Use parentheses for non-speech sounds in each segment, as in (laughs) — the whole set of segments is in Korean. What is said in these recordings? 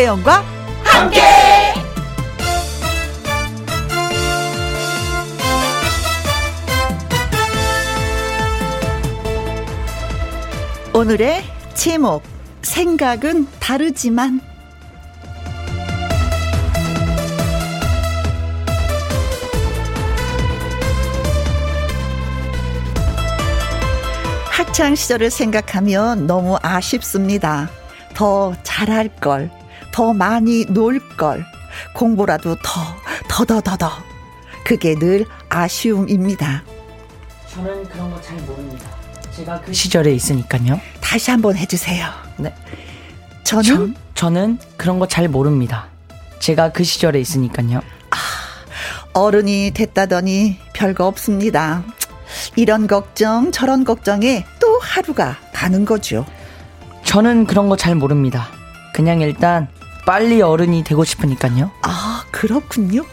김혜영과 함께. 오늘의 제목 생각은 다르지만 학창 시절을 생각하면 너무 아쉽습니다. 더 잘할 걸, 더 많이 놀 걸, 공부라도 더, 더, 더, 더, 더. 그게 늘 아쉬움입니다. 저는 그런 거 잘 모릅니다. 제가 그 시절에 있으니까요. 다시 한번 해주세요. 네. 저는 저, 는 그런 거 잘 모릅니다. 제가 그 시절에 있으니까요. 아, 어른이 됐다더니 별거 없습니다. 이런 걱정, 저런 걱정에 또 하루가 가는 거죠. 저는 그런 거 잘 모릅니다. 그냥 일단 빨리 어른이 되고 싶으니까요. 아, 그렇군요.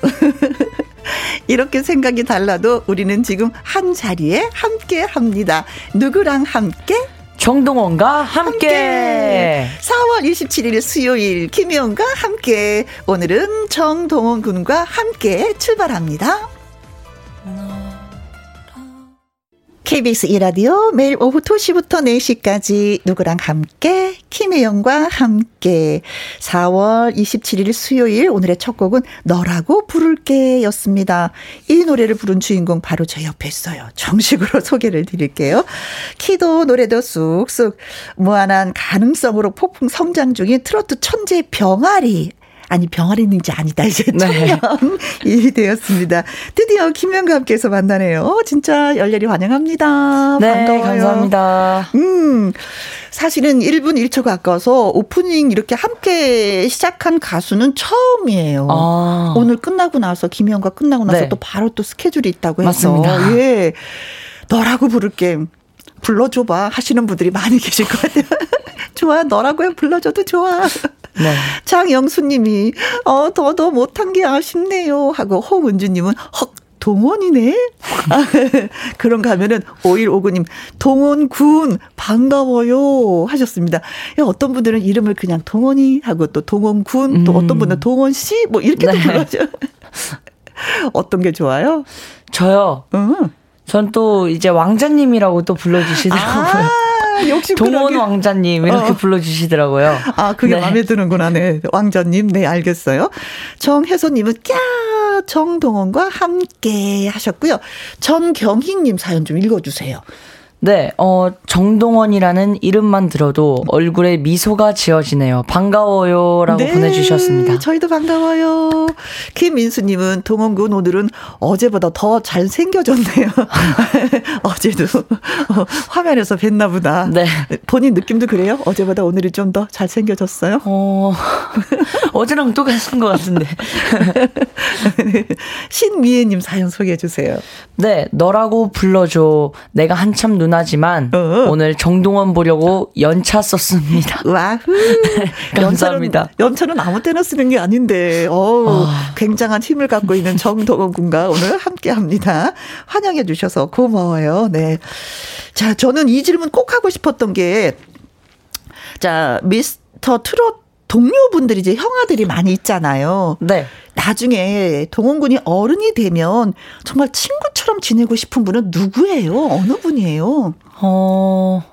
(laughs) 이렇게 생각이 달라도 우리는 지금 한 자리에 함께 합니다. 누구랑 함께? 정동원과 함께. 함께. 4월 27일 수요일 김혜영과 함께. 오늘은 정동원 군과 함께 출발합니다. KBS 이라디오 매일 오후 2시부터 4시까지 누구랑 함께 김혜영과 함께 4월 27일 수요일 오늘의 첫 곡은 너라고 부를게 였습니다. 이 노래를 부른 주인공 바로 제 옆에 있어요. 정식으로 (laughs) 소개를 드릴게요. 키도 노래도 쑥쑥 무한한 가능성으로 폭풍 성장 중인 트로트 천재 병아리 아니 병아리 있는지 아니다 이제 청년이 네. (laughs) 되었습니다. 드디어 함께해서 만나네요. 진짜 열렬히 환영합니다. 네, 반가워요. 감사합니다. 음. 사실은 1분 1초 가까워서 오프닝 이렇게 함께 시작한 가수는 처음이에요. 아. 오늘 끝나고 나서 김영과 끝나고 나서 네. 또 바로 또 스케줄이 있다고 해서 맞습니다. 예. 너라고 부를게 불러줘봐 하시는 분들이 많이 계실 것 같아요. (laughs) 좋아, 너라고 불러줘도 좋아. 네. 장영수님이 어 더더 못한 게 아쉽네요 하고 홍은주님은 헉 동원이네? (laughs) 그런가 하면은 5159님, 동원군, 반가워요. 하셨습니다. 어떤 분들은 이름을 그냥 동원이 하고 또 동원군, 음. 또 어떤 분은 동원씨, 뭐 이렇게도 네. 불러죠. (laughs) 어떤 게 좋아요? 저요. 응. 전또 이제 왕자님이라고 또 불러주시더라고요. 아~ 역시 동원 왕자님 이렇게 어. 불러주시더라고요. 아 그게 네. 마음에 드는구나. 네 왕자님 네 알겠어요. 정혜선님은 꺄 정동원과 함께 하셨고요. 전경희님 사연 좀 읽어주세요. 네, 어, 정동원이라는 이름만 들어도 얼굴에 미소가 지어지네요. 반가워요 라고 네, 보내주셨습니다. 저희도 반가워요. 김민수님은 동원군 오늘은 어제보다 더 잘생겨졌네요. (laughs) 어제도 (laughs) 어, 화면에서 뵀나 보다. 네. 본인 느낌도 그래요? 어제보다 오늘이 좀 더 잘생겨졌어요? 어, (laughs) 어제랑 똑같은 것 같은데. 신미애님 사연 소개해 주세요. 네, 너라고 불러줘. 내가 한참 누나 지만 어. 오늘 정동원 보려고 연차 썼습니다. (laughs) 와후. (laughs) 감사합니다. 연차는, 연차는, 아무 때나 쓰는 게 아닌데, 어우, 어. 굉장한 힘을 갖고 있는 정동원 군과 오늘 함께 합니다. 환영해 주셔서 고마워요. 네. 자, 저는 이 질문 꼭 하고 싶었던 게, 자, 미스터 트롯 동료분들이 이제 형아들이 많이 있잖아요. 네. 나중에 동원군이 어른이 되면 정말 친구처럼 지내고 싶은 분은 누구예요? 어느 분이에요? 어,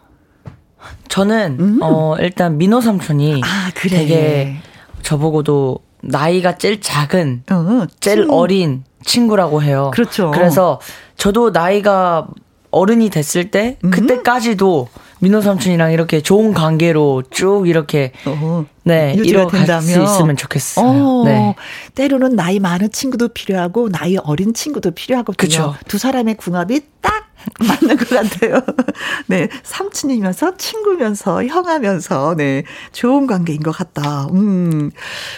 저는, 음. 어, 일단 민호 삼촌이 아, 그래. 되게 저보고도 나이가 제일 작은, 어, 제일 친... 어린 친구라고 해요. 그렇죠. 그래서 저도 나이가 어른이 됐을 때, 음. 그때까지도 민호 삼촌이랑 이렇게 좋은 관계로 쭉 이렇게 어허. 네 이뤄갈 수 있으면 좋겠어요. 어, 네. 때로는 나이 많은 친구도 필요하고 나이 어린 친구도 필요하거든요. 그쵸. 두 사람의 궁합이 딱 (laughs) 맞는 것 같아요. (laughs) 네. 삼촌이면서 친구면서 형하면서 네. 좋은 관계인 것 같다. 음.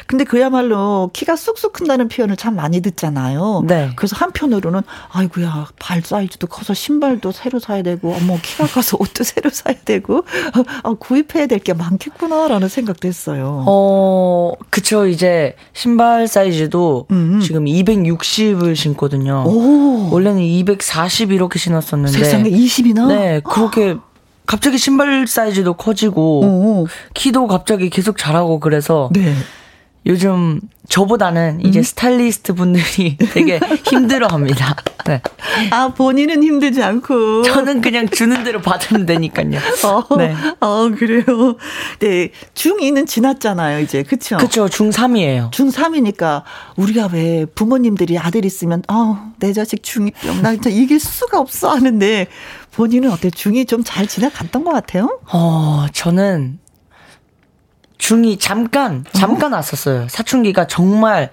근데 그야말로 키가 쑥쑥 큰다는 표현을 참 많이 듣잖아요. 네. 그래서 한편으로는 아이고야 발 사이즈도 커서 신발도 새로 사야 되고 어머 키가 커서 옷도 새로 사야 되고 어, (laughs) 구입해야 될 게 많겠구나라는 생각도 했어요. 어, 그쵸. 이제 신발 사이즈도 음. 지금 260을 신거든요. 오. 원래는 240 이렇게 신었었는데 세상에 20이나? 네, 그렇게 갑자기 신발 사이즈도 커지고 오. 키도 갑자기 계속 자라고 그래서 네. 요즘 저보다는 이제 음? 스타일리스트 분들이 (laughs) 되게 힘들어 합니다. 네. 아, 본인은 힘들지 않고. 저는 그냥 주는 대로 받으면 되니까요. 어, 네. 어, 그래요. 네. 중2는 지났잖아요, 이제. 그쵸? 그쵸. 중3이에요. 중3이니까 우리가 왜 부모님들이 아들 있으면, 어, 내 자식 중2병, 나 진짜 이길 수가 없어 하는데 본인은 어때? 중2 좀 잘 지나갔던 것 같아요? 어, 저는 중이 잠깐 잠깐 어? 왔었어요. 사춘기가 정말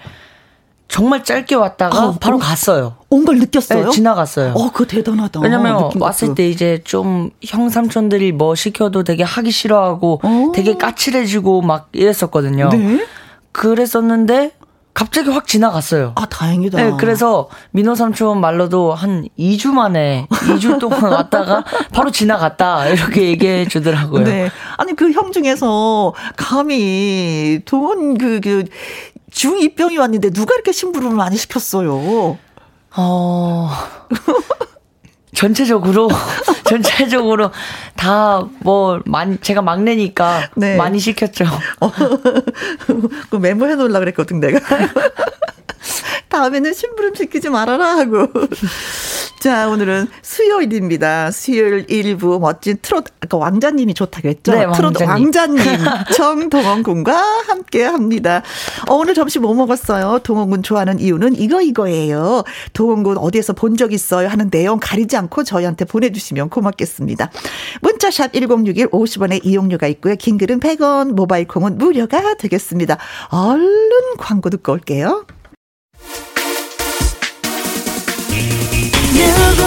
정말 짧게 왔다가 어, 바로 어, 갔어요. 온 걸 느꼈어요? 네, 지나갔어요. 어, 그 대단하다. 왜냐면 왔을 때 이제 좀 형 삼촌들이 뭐 시켜도 되게 하기 싫어하고 어. 되게 까칠해지고 막 이랬었거든요. 네? 그랬었는데 갑자기 확 지나갔어요. 아, 다행이다. 네, 그래서 민호 삼촌 말로도 한 2주 만에, 2주 동안 (laughs) 왔다가 바로 지나갔다. 이렇게 얘기해 주더라고요. 네. 아니, 그 형 중에서 감히 돈, 그, 그, 중2병이 왔는데 누가 이렇게 심부름을 많이 시켰어요? 어. 전체적으로 (laughs) 전체적으로 다뭐 많이 제가 막내니까 네. 많이 시켰죠. 어, (laughs) 그 메모해 놓으려 그랬거든 내가. (laughs) 다음에는 심부름 시키지 말아라 하고. (laughs) 자, 오늘은 수요일입니다. 수요일 일부 멋진 트롯, 아까 왕자님이 좋다고 했죠? 네, 트롯 왕자님. (laughs) 정동원 군과 함께 합니다. 어, 오늘 점심 뭐 먹었어요? 동원 군 좋아하는 이유는 이거, 이거예요. 동원 군 어디에서 본 적 있어요? 하는 내용 가리지 않고 저희한테 보내주시면 고맙겠습니다. 문자샵 1061 50원의 이용료가 있고요. 긴 글은 100원, 모바일 콩은 무료가 되겠습니다. 얼른 광고 듣고 올게요.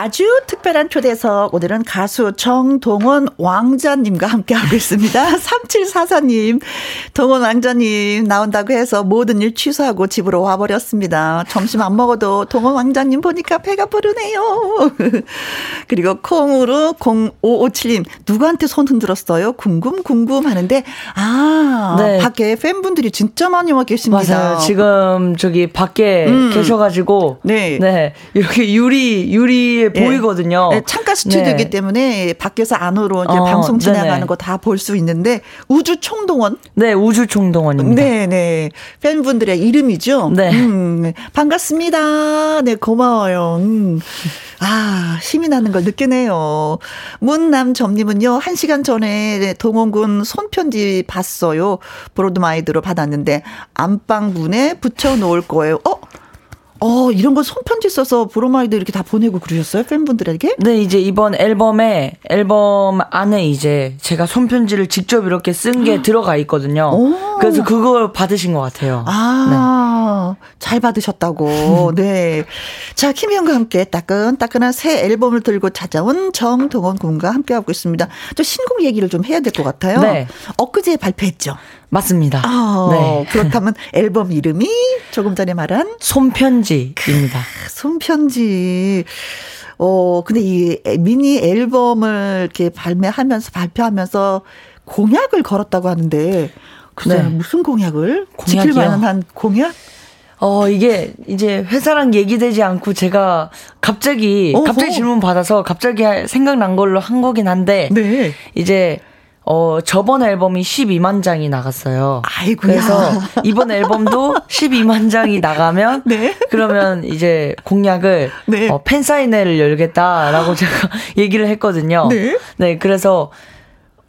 아주 특별한 초대석 오늘은 가수 정동원 왕자님과 함께하고 있습니다. (laughs) 3744님 동원 왕자님 나온다고 해서 모든 일 취소하고 집으로 와버렸습니다. 점심 안 먹어도 동원 왕자님 보니까 배가 부르네요. (laughs) 그리고 콩으로 0557님 누구한테 손 흔들었어요? 궁금 궁금 하는데 아 네. 밖에 팬분들이 진짜 많이 와 계십니다. 맞아요. 지금 저기 밖에 음. 계셔가지고 네. 네 이렇게 유리 유리 예. 보이거든요. 네, 창가 스튜디오이기 네. 때문에 밖에서 안으로 이제 어, 방송 진행하는 거 다 볼 수 있는데 우주 총동원. 네, 우주 총동원입니다. 네, 네. 팬분들의 이름이죠. 네. 음, 반갑습니다. 네, 고마워요. 음. 아, 힘이 나는 걸 느끼네요. 문남점님은요, 한 시간 전에 동원군 손편지 봤어요. 브로마이드로 받았는데, 안방문에 붙여놓을 거예요. 어? 어, 이런 거 손편지 써서 브로마이드 이렇게 다 보내고 그러셨어요? 팬분들에게? 네, 이제 이번 앨범에, 앨범 안에 이제 제가 손편지를 직접 이렇게 쓴 게 들어가 있거든요. 오. 그래서 그걸 받으신 것 같아요. 아, 네. 잘 받으셨다고. 네. 자, 김희영과 함께 따끈따끈한 새 앨범을 들고 찾아온 정동원 군과 함께하고 있습니다. 또 신곡 얘기를 좀 해야 될 것 같아요. 네. 엊그제 발표했죠. 맞습니다. 아, 네. 그렇다면 앨범 이름이 조금 전에 말한 손편지입니다. 손편지. 어, 근데 이 미니 앨범을 이렇게 발매하면서 발표하면서 공약을 걸었다고 하는데 글쎄 네. 무슨 공약을? 공약이요? 지킬 만한 공약? 어, 이게 이제 회사랑 얘기되지 않고 제가 갑자기 어허. 갑자기 질문 받아서 갑자기 생각난 걸로 한 거긴 한데 네. 이제 어, 저번 앨범이 12만 장이 나갔어요. 아이고. 그래서 이번 앨범도 (laughs) 12만 장이 나가면 네. 그러면 이제 공약을 네. 어, 팬 사인회를 열겠다라고 제가 (laughs) 얘기를 했거든요. 네. 네, 그래서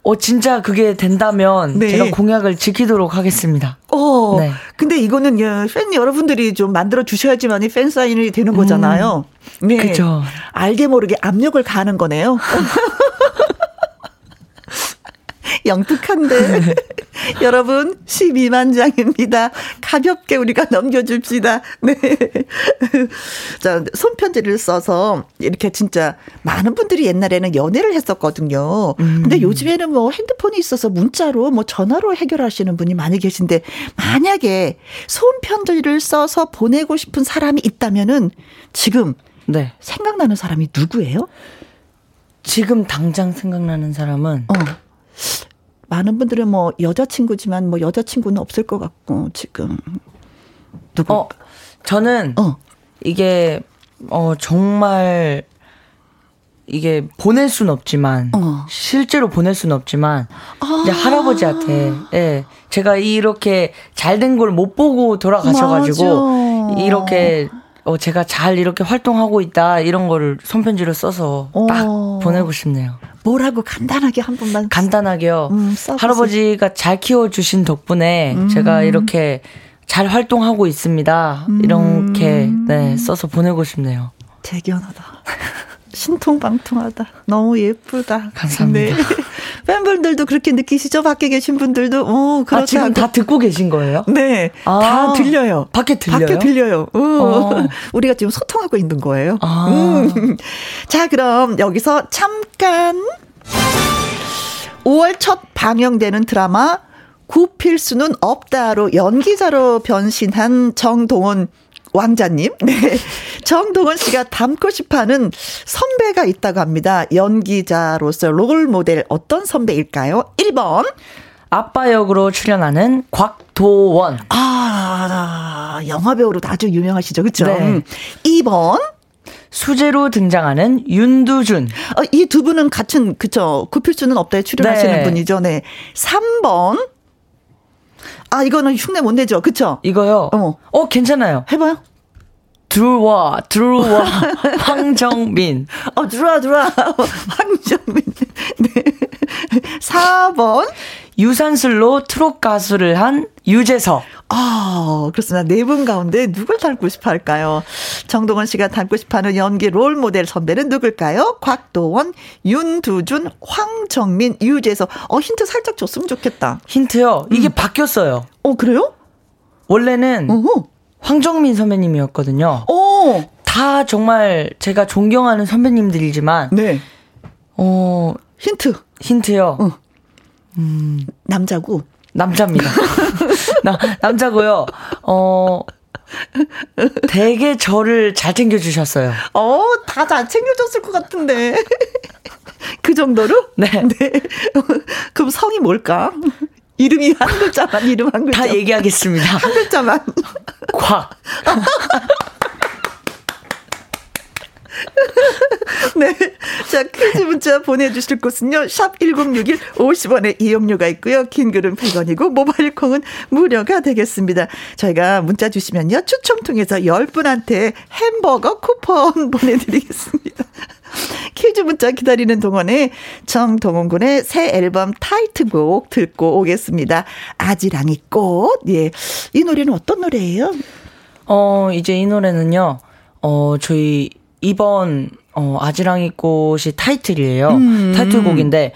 어, 진짜 그게 된다면 네. 제가 공약을 지키도록 하겠습니다. 어, 네. 근데 이거는 팬 여러분들이 좀 만들어 주셔야지만이 팬 사인이 되는 거잖아요. 음, 네. 그죠. 알게 모르게 압력을 가는 거네요. (laughs) 영특한데. (laughs) 여러분, 12만 장입니다. 가볍게 우리가 넘겨줍시다. 네. 자, 손편지를 써서 이렇게 진짜 많은 분들이 옛날에는 연애를 했었거든요. 음. 근데 요즘에는 뭐 핸드폰이 있어서 문자로 뭐 전화로 해결하시는 분이 많이 계신데 만약에 손편지를 써서 보내고 싶은 사람이 있다면은 지금 네. 생각나는 사람이 누구예요? 지금 당장 생각나는 사람은 어. 많은 분들은 뭐 여자친구지만 뭐 여자친구는 없을 것 같고 지금 누구? 어, 저는 어. 이게 어 정말 이게 보낼 수는 없지만 어. 실제로 보낼 수는 없지만 아. 이제 할아버지한테 예 제가 이렇게 잘 된 걸 못 보고 돌아가셔가지고 맞아. 이렇게 어 제가 잘 이렇게 활동하고 있다 이런 거를 손편지로 써서 딱 어. 보내고 싶네요. 뭐라고 간단하게 한 번만 간단하게요. 음, 할아버지가 잘 키워 주신 덕분에 음. 제가 이렇게 잘 활동하고 있습니다. 음. 이렇게 네 써서 보내고 싶네요. 대견하다. 신통방통하다. 너무 예쁘다. 감사합니다. 네. 팬분들도 그렇게 느끼시죠? 밖에 계신 분들도. 어, 그렇다. 아, 지금 다 듣고 계신 거예요? 네. 아, 다 들려요. 밖에 들려요? 밖에 들려요. 어. (laughs) 우리가 지금 소통하고 있는 거예요. 아. 음. (laughs) 자, 그럼 여기서 잠깐 5월 첫 방영되는 드라마 굽힐 수는 없다로 연기자로 변신한 정동원 왕자님. 네. (laughs) 정동원 씨가 닮고 싶어 하는 선배가 있다고 합니다. 연기자로서 롤 모델 어떤 선배일까요? 1번. 아빠 역으로 출연하는 곽도원. 아, 영화 배우로 아주 유명하시죠. 그쵸? 네. 2번. 음. 수제로 등장하는 윤두준. 어, 이 두 분은 같은, 그쵸. 굽힐 수는 없다에 출연하시는 네. 분이죠. 네. 3번. 아, 이거는 흉내 못 내죠. 그쵸? 이거요? 어. 어, 괜찮아요. 해봐요. 들어와, 들어와, (laughs) 황정민. 어, 들어와, 들어와, (laughs) 황정민. 네. 4번. 유산슬로 트롯 가수를 한 유재석. 아, 그렇습니다. 네 분 가운데 누굴 닮고 싶어 할까요? 정동원 씨가 닮고 싶어 하는 연기 롤 모델 선배는 누굴까요? 곽도원, 윤두준, 황정민, 유재석. 어, 힌트 살짝 줬으면 좋겠다. 힌트요? 이게 음. 바뀌었어요. 어, 그래요? 원래는 어허. 황정민 선배님이었거든요. 오! 다 정말 제가 존경하는 선배님들이지만. 네. 어, 힌트. 힌트요. 어. 음. 남자고. 남자입니다. (laughs) 나, 남자고요. 어, 되게 저를 잘 챙겨주셨어요. 어, 다 잘 챙겨줬을 것 같은데. (laughs) 그 정도로? 네. (laughs) 네. 그럼 성이 뭘까? 이름이 한 글자만, 이름 한 글자. 다 얘기하겠습니다. 한 글자만. 곽. (laughs) 네. 자, 퀴즈 문자 보내주실 곳은요. 샵 1061 50원의 이용료가 있고요. 긴 글은 100원이고 모바일 콩은 무료가 되겠습니다. 저희가 문자 주시면요. 추첨 통해서 10분한테 햄버거 쿠폰 (laughs) 보내드리겠습니다. 퀴즈 문자 기다리는 동안에 정동원 군의 새 앨범 타이틀곡 듣고 오겠습니다. 아지랑이 꽃. 예. 이 노래는 어떤 노래예요? 어, 이제 이 노래는요. 어, 저희 이번 어, 아지랑이 꽃이 타이틀이에요. 음. 타이틀곡인데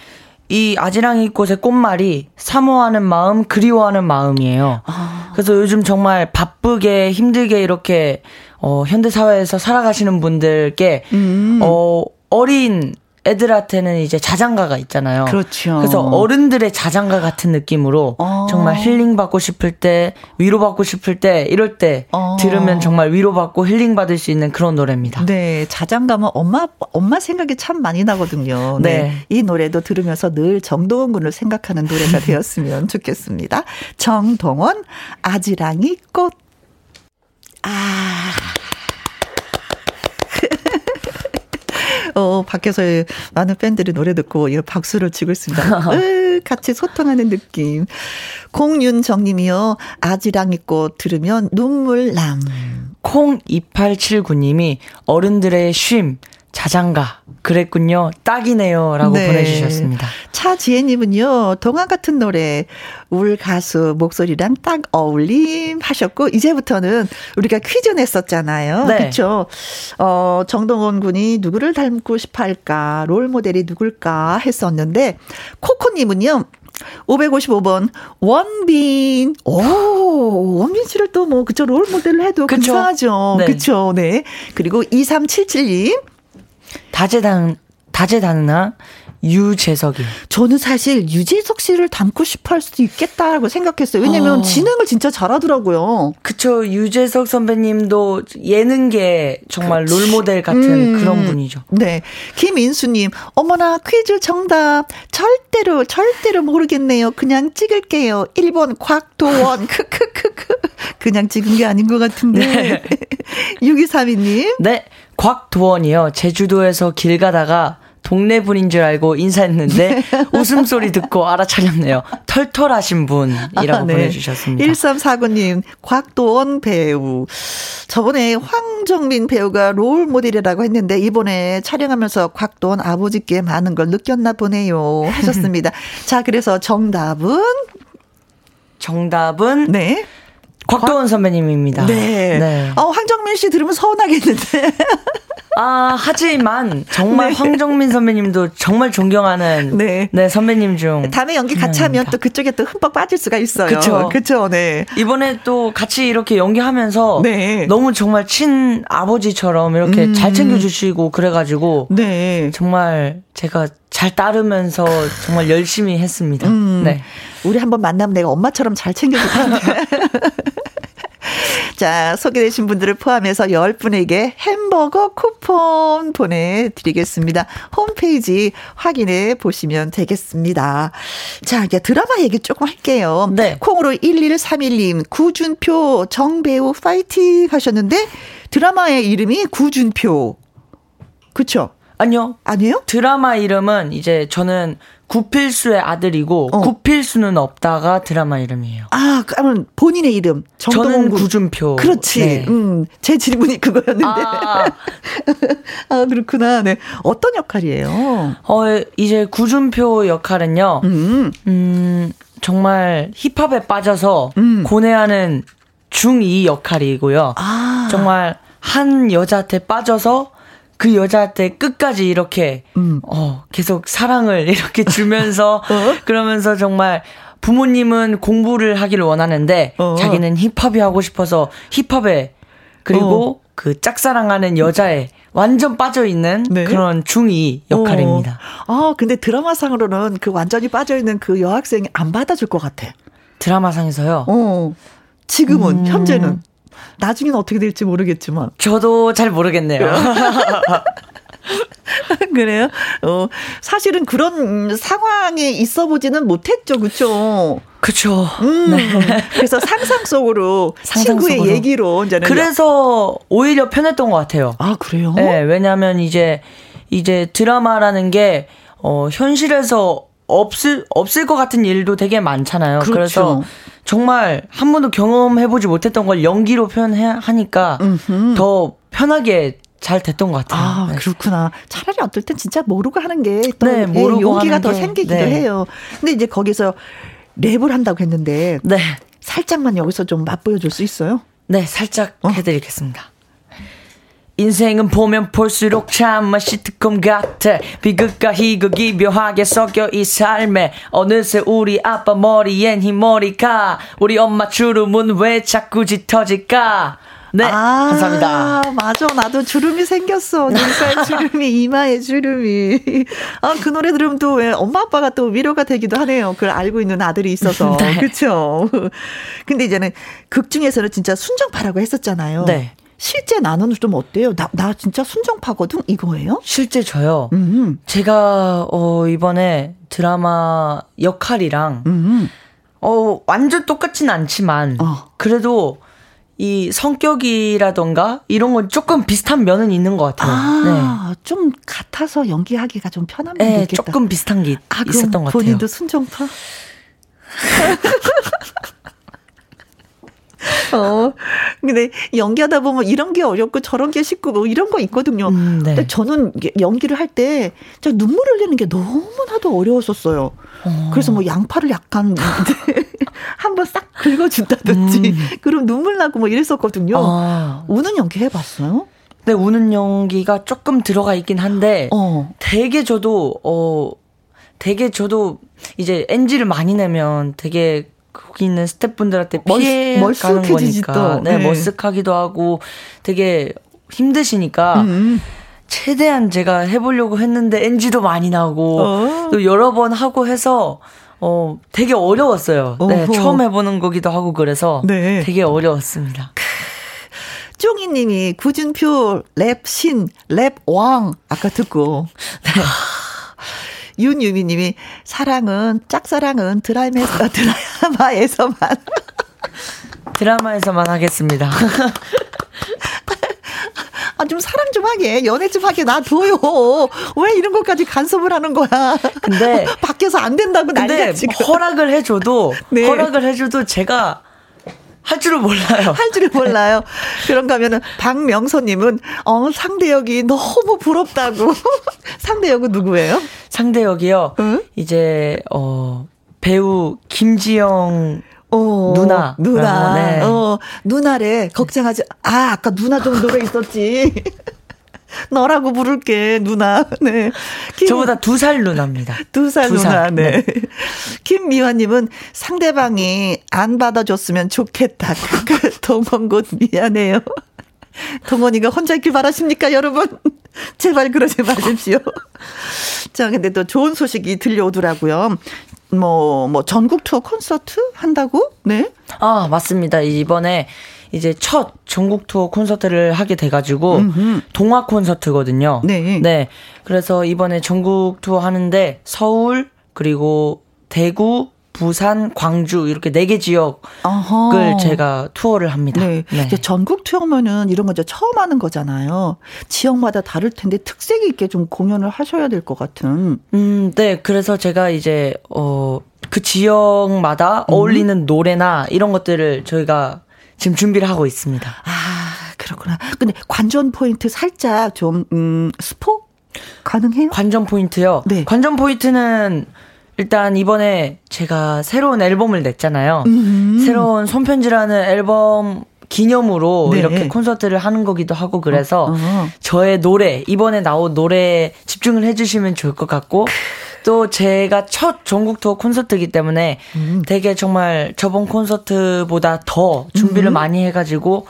이 아지랑이 꽃의 꽃말이 사모하는 마음, 그리워하는 마음이에요. 아. 그래서 요즘 정말 바쁘게 힘들게 이렇게 어, 현대 사회에서 살아가시는 분들께 음. 어, 어린 애들한테는 이제 자장가가 있잖아요. 그렇죠. 그래서 어른들의 자장가 같은 느낌으로 어. 정말 힐링 받고 싶을 때, 위로 받고 싶을 때, 이럴 때 어. 들으면 정말 위로 받고 힐링 받을 수 있는 그런 노래입니다. 네, 자장가면 엄마 엄마 생각이 참 많이 나거든요. 네. 네. 이 노래도 들으면서 늘 정동원 군을 생각하는 노래가 (laughs) 되었으면 좋겠습니다. 정동원 아지랑이 꽃. 아. 어, 밖에서 많은 팬들이 노래 듣고 이 박수를 치고 있습니다. (laughs) 으, 같이 소통하는 느낌. 공윤정 님이요. 아지랑이 꽃 들으면 눈물 남. 콩 2879님이 어른들의 쉼, 자장가. 그랬군요. 딱이네요. 라고 네. 보내주셨습니다. 차지혜님은요, 동화 같은 노래, 울 가수 목소리랑 딱 어울림 하셨고, 이제부터는 우리가 퀴즈 냈었잖아요. 네. 그쵸? 어, 정동원 군이 누구를 닮고 싶어 할까, 롤 모델이 누굴까 했었는데, 코코님은요, 555번 원빈. 오, 원빈 씨를 또 뭐 그쵸 롤 모델을 해도 그쵸? 근사하죠. 네. 그쵸. 네. 그리고 2377님 다재다능, 다재다능한 유재석이. 저는 사실 유재석 씨를 닮고 싶어 할 수도 있겠다라고 생각했어요. 왜냐면 어. 진행을 진짜 잘하더라고요. 그쵸. 유재석 선배님도 예능계 정말 그, 롤모델 같은 음, 그런 분이죠. 네. 김인수님, 어머나 퀴즈 정답. 절대로, 절대로 모르겠네요. 그냥 찍을게요. 1번 곽도원. (laughs) 크크크크. 그냥 찍은 게 아닌 것 같은데. 네. (laughs) 6232님. 네. 곽도원이요. 제주도에서 길 가다가 동네 분인 줄 알고 인사했는데 (laughs) 웃음소리 듣고 알아차렸네요. 털털하신 분이라고 아, 네. 보내주셨습니다. 1349님, 곽도원 배우. 저번에 황정민 배우가 롤 모델이라고 했는데 이번에 촬영하면서 곽도원 아버지께 많은 걸 느꼈나 보네요. 하셨습니다. (laughs) 자, 그래서 정답은? 정답은? 네. 곽도원 선배님입니다. 네. 네. 어, 황정민 씨 들으면 서운하겠는데. (laughs) 아, 하지만 정말 네. 황정민 선배님도 정말 존경하는 네. 네, 선배님 중 다음에 연기 같이 하면 또 그쪽에 또 흠뻑 빠질 수가 있어요. 그렇죠. 그렇죠. 네. 이번에 또 같이 이렇게 연기하면서 네. 너무 정말 친 아버지처럼 이렇게 음. 잘 챙겨 주시고 그래 가지고 네. 정말 제가 잘 따르면서 정말 열심히 했습니다. 음. 네. 우리 한번 만나면 내가 엄마처럼 잘 챙겨 줄 텐데. (laughs) 자, 소개되신 분들을 포함해서 10분에게 햄버거 쿠폰 보내드리겠습니다. 홈페이지 확인해 보시면 되겠습니다. 자, 이제 드라마 얘기 조금 할게요. 네. 콩으로 1131님, 구준표 정배우 파이팅 하셨는데 드라마의 이름이 구준표. 그쵸? 아니요. 아니요? 드라마 이름은 이제 저는 구필수의 아들이고 어. 구필수는 없다가 드라마 이름이에요. 아, 그러면 본인의 이름 저는 구준표. 그렇지. 네. 음, 제 질문이 그거였는데. 아. (laughs) 아. 그렇구나. 네. 어떤 역할이에요? 어, 이제 구준표 역할은요. 음, 음 정말 힙합에 빠져서 음. 고뇌하는 중2 역할이고요. 아. 정말 한 여자한테 빠져서 그 여자한테 끝까지 이렇게 음. 어 계속 사랑을 (laughs) 이렇게 주면서 (laughs) 어? 그러면서 정말 부모님은 공부를 하기를 원하는데 어. 자기는 힙합이 하고 싶어서 힙합에 그리고 어. 그 짝사랑하는 여자에 완전 빠져 있는 네? 그런 중2 역할입니다. 어. 아, 근데 드라마상으로는 그 완전히 빠져 있는 그 여학생이 안 받아줄 것 같아. 드라마상에서요? 어. 지금은 음. 현재는 나중에는 어떻게 될지 모르겠지만. 저도 잘 모르겠네요. (laughs) 그래요? 어, 사실은 그런 상황에 있어 보지는 못했죠, 그쵸? 그쵸. 음, 네. 그래서 상상 속으로 상상 친구의 속으로. 얘기로 이제는 그래서 오히려 편했던 것 같아요. 아 그래요? 네, 왜냐하면 이제 이제 드라마라는 게 어, 현실에서 없을 없을 것 같은 일도 되게 많잖아요. 그렇죠. 그래서 정말 한 번도 경험해보지 못했던 걸 연기로 표현하니까 더 편하게 잘 됐던 것 같아요. 아, 네. 그렇구나. 차라리 어떨 땐 진짜 모르고 하는 게또 네, 예, 용기가 더 게. 생기기도 네. 해요. 근데 이제 거기서 랩을 한다고 했는데 네. 살짝만 여기서 좀 맛보여 줄 수 있어요? 네, 살짝 어? 해드리겠습니다. 인생은 보면 볼수록 참만 시트콤 같아 비극과 희극이 묘하게 섞여 이 삶에 어느새 우리 아빠 머리엔 흰머리가 우리 엄마 주름은 왜 자꾸 짙어질까 네, 아, 감사합니다. 맞아, 나도 주름이 생겼어. 눈가에 주름이, (laughs) 이마에 주름이. 아, 그 노래 들으면 또 왜 엄마 아빠가 또 위로가 되기도 하네요. 그걸 알고 있는 아들이 있어서. (laughs) 네. 그쵸. 근데 이제는 극 중에서는 진짜 순정파라고 했었잖아요. 네. 실제 나는 좀 어때요? 나, 나 진짜 순정파거든? 이거예요? 실제 저요. 음 제가, 어, 이번에 드라마 역할이랑, 음 어, 완전 똑같진 않지만, 어. 그래도 이 성격이라던가 이런 건 조금 비슷한 면은 있는 것 같아요. 아, 네. 좀 같아서 연기하기가 좀 편한 면이 네, 있겠다. 조금 비슷한 게 아, 있었던 것 같아요. 본인도 순정파? (laughs) 어. 근데 연기하다 보면 이런 게 어렵고 저런 게 쉽고 뭐 이런 거 있거든요. 음, 네. 근데 저는 연기를 할때 눈물 흘리는 게 너무나도 어려웠었어요. 어. 그래서 뭐 양파를 약간 (laughs) 한번 싹 긁어준다든지 음. 그럼 눈물 나고 뭐 이랬었거든요. 아. 우는 연기 해봤어요? 네, 우는 연기가 조금 들어가 있긴 한데 어. 되게 저도 어 되게 저도 이제 NG를 많이 내면 되게 거기 있는 스태프분들한테 피해 멀, 가는 거니까 또. 네, 네, 머쓱하기도 하고 되게 힘드시니까 음. 최대한 제가 해보려고 했는데 NG도 많이 나고 어. 또 여러 번 하고 해서 어 되게 어려웠어요. 네, 처음 해보는 거기도 하고 그래서 네. 되게 어려웠습니다. 쫑이님이 구준표 랩 신 랩 왕 아까 듣고 네. (laughs) 윤유미님이 사랑은 짝사랑은 드라마에서 드라마에서만 (laughs) 드라마에서만 하겠습니다. (laughs) 아, 좀 사랑 좀 하게, 연애 좀 하게 놔둬요. 왜 이런 것까지 간섭을 하는 거야? 근데. (laughs) 밖에서 안 된다고 난리야, 지금. 허락을 해줘도, 네. 허락을 해줘도 제가 할 줄을 몰라요. 할 줄을 (laughs) 몰라요. 그런가 하면은 박명선님은 어 상대 역이 너무 부럽다고. (laughs) 상대 역은 누구예요? 상대 역이요. 응? 이제 어 배우 김지영 어, 누나. 누나. 어, 네. 어, 누나래. 걱정하지. 아, 아까 누나 정도로 있었지. (laughs) 너라고 부를게, 누나. (laughs) 네. 김, 저보다 두 살 누나입니다. 두살 누나, 네. 네. (laughs) 김미화님은 상대방이 안 받아줬으면 좋겠다. (laughs) 동원군 미안해요. 동원이가 혼자 있길 바라십니까, 여러분? 제발 그러지 마십시오. 자, 근데 또 좋은 소식이 들려오더라고요. 뭐, 뭐, 전국 투어 콘서트 한다고? 네. 아, 맞습니다. 이번에 이제 첫 전국 투어 콘서트를 하게 돼가지고, 음흠. 동화 콘서트거든요. 네. 네. 그래서 이번에 전국 투어 하는데, 서울, 그리고 대구, 부산, 광주 이렇게 네 개 지역을 어허. 제가 투어를 합니다. 네. 네. 전국 투어면은 이런 거 이제 처음 하는 거잖아요. 지역마다 다를 텐데 특색 있게 좀 공연을 하셔야 될 것 같은. 음, 네. 그래서 제가 이제 어 그 지역마다 음. 어울리는 노래나 이런 것들을 저희가 지금 준비를 하고 있습니다. 아, 그렇구나. 근데 관전 포인트 살짝 좀 음, 스포 가능해요? 관전 포인트요? 네. 관전 포인트는 일단 이번에 제가 새로운 앨범을 냈잖아요. 음. 새로운 손편지라는 앨범 기념으로 네. 이렇게 콘서트를 하는 거기도 하고 그래서 어, 어. 저의 노래 이번에 나온 노래에 집중을 해주시면 좋을 것 같고 또 제가 첫 전국 투어 콘서트이기 때문에 음. 되게 정말 저번 콘서트보다 더 준비를 음. 많이 해가지고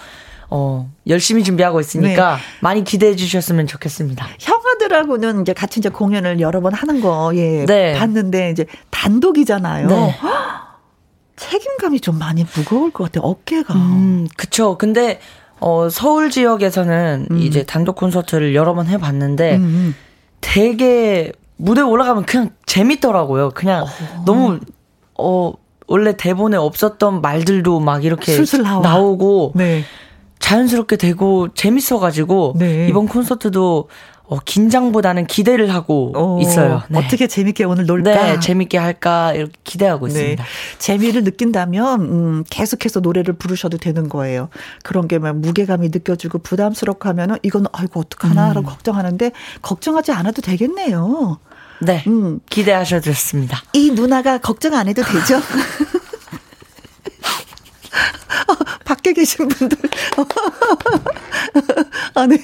어, 열심히 준비하고 있으니까 네. 많이 기대해 주셨으면 좋겠습니다. 형아들하고는 이제 같이 이제 공연을 여러 번 하는 거, 예, 네. 봤는데 이제 단독이잖아요. 네. (gasps) 책임감이 좀 많이 무거울 것 같아요. 어깨가. 음, 그쵸. 근데, 어, 서울 지역에서는 음. 이제 단독 콘서트를 여러 번 해봤는데, 음. 음. 되게 무대 올라가면 그냥 재밌더라고요. 그냥 어. 너무, 어, 원래 대본에 없었던 말들도 막 이렇게 나오고, 네. 자연스럽게 되고 재밌어가지고 네. 이번 콘서트도 어, 긴장보다는 기대를 하고 오, 있어요. 네. 어떻게 재밌게 오늘 놀까? 네, 재밌게 할까 이렇게 기대하고 네. 있습니다. 재미를 느낀다면 음, 계속해서 노래를 부르셔도 되는 거예요. 그런 게 막 무게감이 느껴지고 부담스럽고 하면은 이건 아이고 어떡하나라고 음. 걱정하는데 걱정하지 않아도 되겠네요. 네, 음. 기대하셔도 좋습니다. 이 누나가 걱정 안 해도 되죠? (laughs) (laughs) 밖에 계신 분들. (laughs) 아니,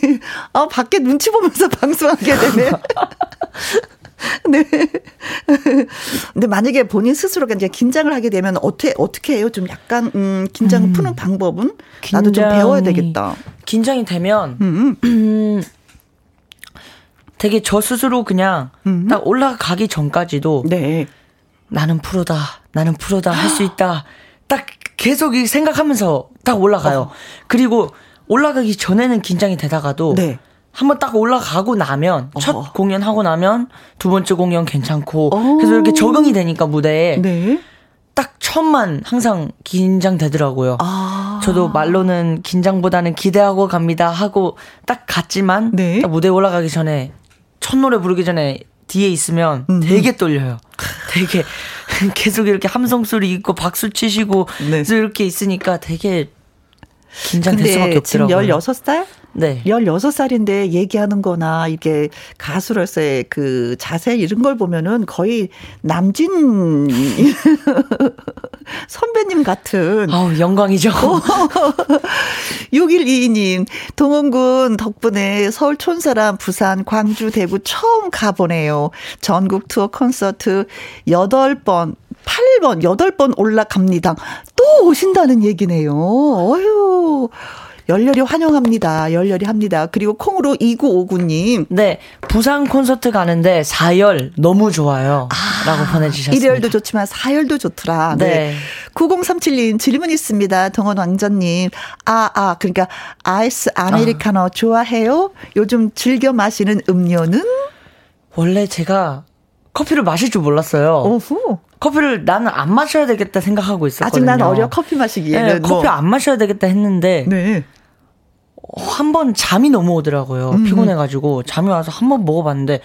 아, 밖에 눈치 보면서 (laughs) 방송하게 되네. (laughs) 네. 근데 만약에 본인 스스로가 이제 긴장을 하게 되면 어떻게 어떻게 해요? 좀 약간 음 긴장을 음. 푸는 방법은 나도 좀 배워야 되겠다. 긴장이 되면 음, 음. 되게 저 스스로 그냥 음. 딱 올라가기 전까지도 네. 나는 프로다. 나는 프로다. 할 수 있다. 딱 계속 생각하면서 딱 올라가요. 어. 그리고 올라가기 전에는 긴장이 되다가도 네. 한번 딱 올라가고 나면 첫 어. 공연 하고 나면 두 번째 공연 괜찮고 어. 그래서 이렇게 적응이 되니까 무대에 네. 딱 처음만 항상 긴장되더라고요. 아. 저도 말로는 긴장보다는 기대하고 갑니다 하고 딱 갔지만 네. 딱 무대 에 올라가기 전에 첫 노래 부르기 전에 뒤에 있으면 음. 되게 떨려요. 되게 (laughs) 계속 이렇게 함성 소리 있고 박수 치시고 네. 이렇게 있으니까 되게 긴장될 수밖에 없더라고요. 지금 16살? 네. 16살인데 얘기하는 거나 이게 가수로서의 그 자세 이런 걸 보면은 거의 남진 (laughs) 선배님 같은. 아우, 영광이죠. (laughs) 6122님, 동원군 덕분에 서울 촌사람, 부산, 광주, 대구 처음 가보네요. 전국 투어 콘서트 8번, 8번, 8번 올라갑니다. 또 오신다는 얘기네요. 어휴. 열렬히 환영합니다. 열렬히 합니다. 그리고 콩으로 2959님. 네. 부산 콘서트 가는데 4열 너무 좋아요. 아, 라고 보내주셨습니다. 1열도 좋지만 4열도 좋더라. 네. 네. 9037님 질문 있습니다. 동원 왕자님. 아, 아, 그러니까 아이스 아메리카노 아. 좋아해요? 요즘 즐겨 마시는 음료는? 원래 제가 커피를 마실 줄 몰랐어요. 오후. 커피를 나는 안 마셔야 되겠다 생각하고 있었거든요. 아직 난 어려 커피 마시기에는. 네, 커피 뭐. 안 마셔야 되겠다 했는데. 네. 한 번 잠이 너무 오더라고요. 음. 피곤해가지고 잠이 와서 한 번 먹어봤는데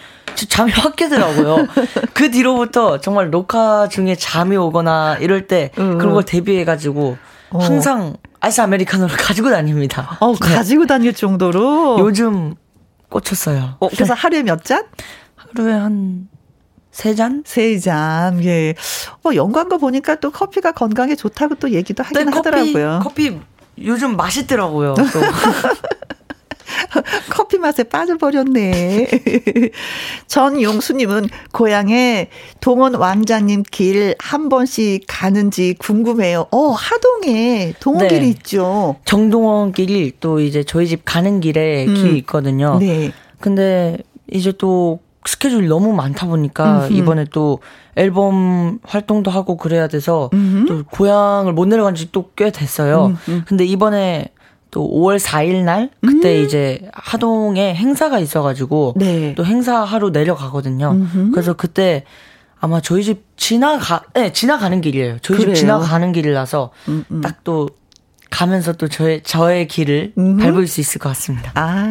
잠이 확 깨더라고요. (laughs) 그 뒤로부터 정말 녹화 중에 잠이 오거나 이럴 때 음. 그런 걸 대비해가지고 어. 항상 아이스 아메리카노를 (laughs) 가지고 다닙니다. 어, 네. 가지고 다닐 정도로? 요즘 꽂혔어요. 어, 그래서 하루에 몇 잔? 하루에 한 세 잔? 세 잔, 예. 어, 연관 거 보니까 또 커피가 건강에 좋다고 또 얘기도 하긴 네, 하더라고요. 커피 요즘 맛있더라고요. (laughs) 커피 맛에 빠져버렸네. (laughs) 전용수님은 고향에 동원 왕자님 길 한 번씩 가는지 궁금해요. 어, 하동에 동원길이 네. 있죠. 정동원 길이 또 이제 저희 집 가는 길에 음. 길이 있거든요. 네. 근데 이제 또 스케줄이 너무 많다 보니까 음흠. 이번에 또 앨범 활동도 하고 그래야 돼서 음흠. 또 고향을 못 내려간 지 또 꽤 됐어요. 음흠. 근데 이번에 또 5월 4일 날 그때 음. 이제 하동에 행사가 있어가지고 네. 또 행사하러 내려가거든요. 그래서 그때 아마 저희 집 지나가, 네, 지나가는 길이에요. 저희 그래요? 집 지나가는 길이라서 음, 음. 딱또 가면서 또 저의 저의 길을 음. 밟을 수 있을 것 같습니다. 아,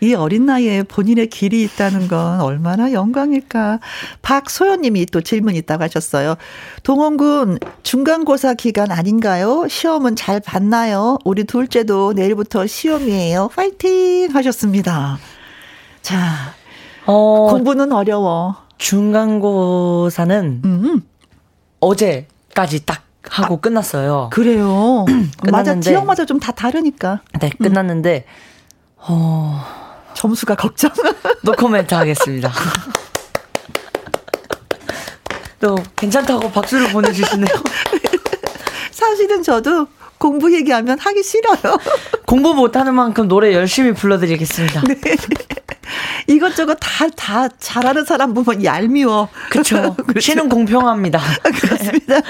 이 어린 나이에 본인의 길이 있다는 건 얼마나 영광일까. 박소연 님이 또 질문 있다고 하셨어요. 동원군 중간고사 기간 아닌가요? 시험은 잘 봤나요? 우리 둘째도 내일부터 시험이에요. 파이팅 하셨습니다. 자, 어, 공부는 어려워. 중간고사는 음. 어제까지 딱 하고 아, 끝났어요. 그래요. (clears throat) 맞아 지역마다 좀 다 다르니까. 네, 끝났는데 음. 어 점수가 걱정. (laughs) 노코멘트 하겠습니다. (laughs) 또 괜찮다고 박수를 보내주시네요. (laughs) 사실은 저도 공부 얘기하면 하기 싫어요. 공부 못하는 만큼 노래 열심히 불러드리겠습니다. 네. 이것저것 다, 다 잘하는 사람 보면 얄미워. 그쵸. 그렇죠. 쉬는 공평합니다. 그렇습니다.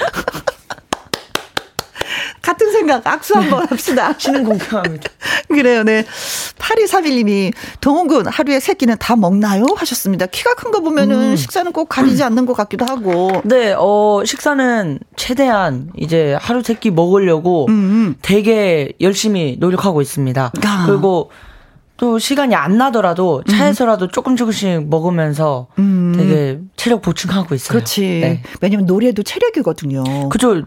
같은 생각, 악수 한번 네. 합시다. (laughs) 쉬는 공평합니다. (laughs) 그래요, 네. 8231님이, 동훈군, 하루에 세 끼는 다 먹나요? 하셨습니다. 키가 큰 거 보면은 음. 식사는 꼭 가리지 않는 것 같기도 하고. 네, 어, 식사는 최대한 이제 하루 세 끼 먹으려고 음, 음. 되게 열심히 노력하고 있습니다. 아. 그리고 또 시간이 안 나더라도 차에서라도 음. 조금 조금씩 먹으면서 음. 되게 체력 보충하고 있어요. 그렇지. 네. 왜냐면 노래도 체력이거든요. 그죠.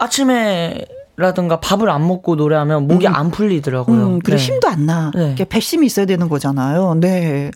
아침에 라든가 밥을 안 먹고 노래하면 목이 음. 안 풀리더라고요. 음, 그리고 네. 힘도 안 나. 네. 배심이 있어야 되는 거잖아요. 네.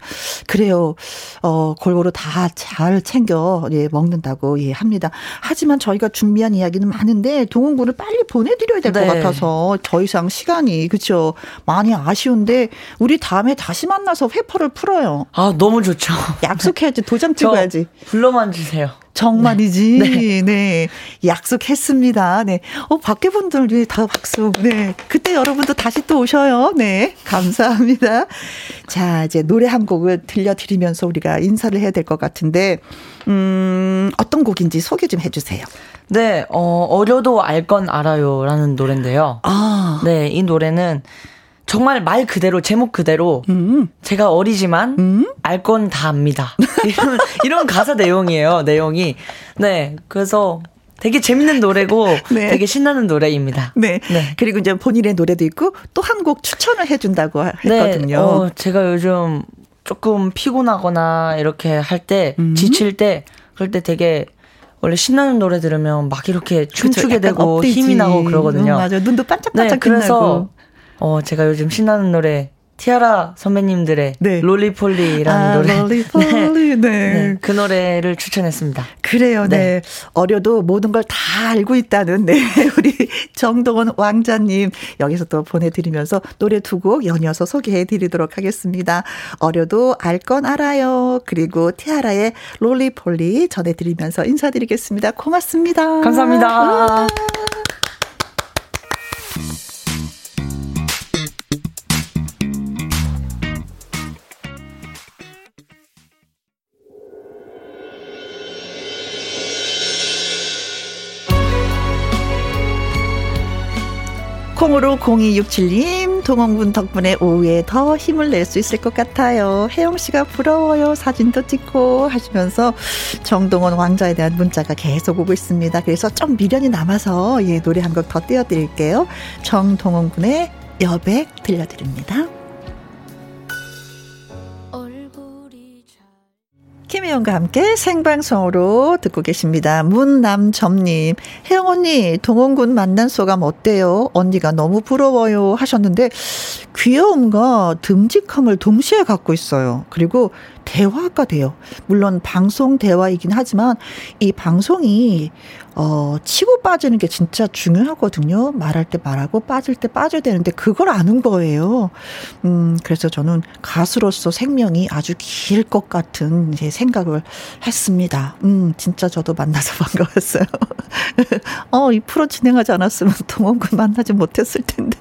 그래요. 어, 골고루 다 잘 챙겨, 예, 먹는다고, 예, 합니다. 하지만 저희가 준비한 이야기는 많은데, 동원군을 빨리 보내드려야 될것 네. 같아서, 더 이상 시간이, 그쵸. 많이 아쉬운데, 우리 다음에 다시 만나서 회포를 풀어요. 아, 너무 좋죠. 약속해야지. 도장 찍어야지. 불러만 주세요. 정말이지. 네. 네. 네. 약속했습니다. 네. 어, 밖에 분들 다 박수. 네. 그때 여러분도 다시 또 오셔요. 네. 감사합니다. 자, 이제 노래 한 곡을 들려드리면서 우리가 인사를 해야 될 것 같은데, 음, 어떤 곡인지 소개 좀 해주세요. 네, 어, 어려도 알 건 알아요. 라는 노래인데요. 아. 네, 이 노래는 정말 말 그대로 제목 그대로 음. 제가 어리지만 음. 알건 다 압니다. (laughs) 이런 이런 가사 내용이에요. 내용이 네 그래서 되게 재밌는 노래고 네. 되게 신나는 노래입니다. 네. 네. 그리고 이제 본인의 노래도 있고 또 한 곡 추천을 해준다고 했거든요. 네. 어, 제가 요즘 조금 피곤하거나 이렇게 할때 음. 지칠 때 그럴 때 되게 원래 신나는 노래 들으면 막 이렇게 춤추게 되고 업되지. 힘이 나고 그러거든요. 음, 맞아. 눈도 반짝반짝 네, 그래서 어, 제가 요즘 신나는 노래 티아라 선배님들의 네. 롤리폴리라는 아, 노래. 롤리폴리, (laughs) 네. 네. 네. 그 노래를 추천했습니다. 그래요, 네. 네. 어려도 모든 걸 다 알고 있다는, 네. (laughs) 우리 정동원 왕자님 여기서 또 보내드리면서 노래 두 곡 연이어서 소개해드리도록 하겠습니다. 어려도 알 건 알아요. 그리고 티아라의 롤리폴리 전해드리면서 인사드리겠습니다. 고맙습니다. 감사합니다. 콩으로 0267님, 동원군 덕분에 오후에 더 힘을 낼 수 있을 것 같아요. 혜영 씨가 부러워요. 사진도 찍고 하시면서 정동원 왕자에 대한 문자가 계속 오고 있습니다. 그래서 좀 미련이 남아서 예, 노래 한 곡 더 띄워드릴게요. 정동원 군의 여백 들려드립니다. 김혜영과 함께 생방송으로 듣고 계십니다. 문남점님, 혜영 언니, 동원군 만난 소감 어때요? 언니가 너무 부러워요 하셨는데, 귀여움과 듬직함을 동시에 갖고 있어요. 그리고 대화가 돼요. 물론 방송 대화이긴 하지만 이 방송이 어, 치고 빠지는 게 진짜 중요하거든요. 말할 때 말하고 빠질 때 빠져야 되는데 그걸 아는 거예요. 음, 그래서 저는 가수로서 생명이 아주 길 것 같은 이제 생각을 했습니다. 음, 진짜 저도 만나서 (laughs) 반가웠어요. (laughs) 어, 이 프로 진행하지 않았으면 동원군 만나지 못했을 텐데.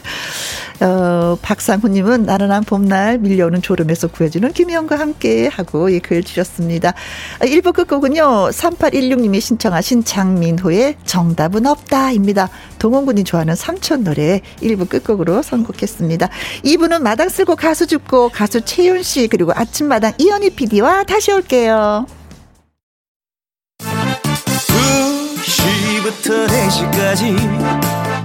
(laughs) 어, 박상훈님은 나른한 봄날 밀려오는 졸음에서 구해주는 김 희영과 함께 하고 예, 글 주셨습니다. 1부 아, 끝곡은요, 3816님이 신청하신 장민호의 정답은 없다입니다. 동원군이 좋아하는 삼촌 노래 1부 끝곡으로 선곡했습니다. 2부는 마당 쓸고 가수 죽고 가수 채윤 씨 그리고 아침마당 이현희 PD와 다시 올게요. 2시부터 4시까지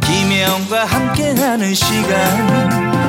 김혜영과 함께하는 시간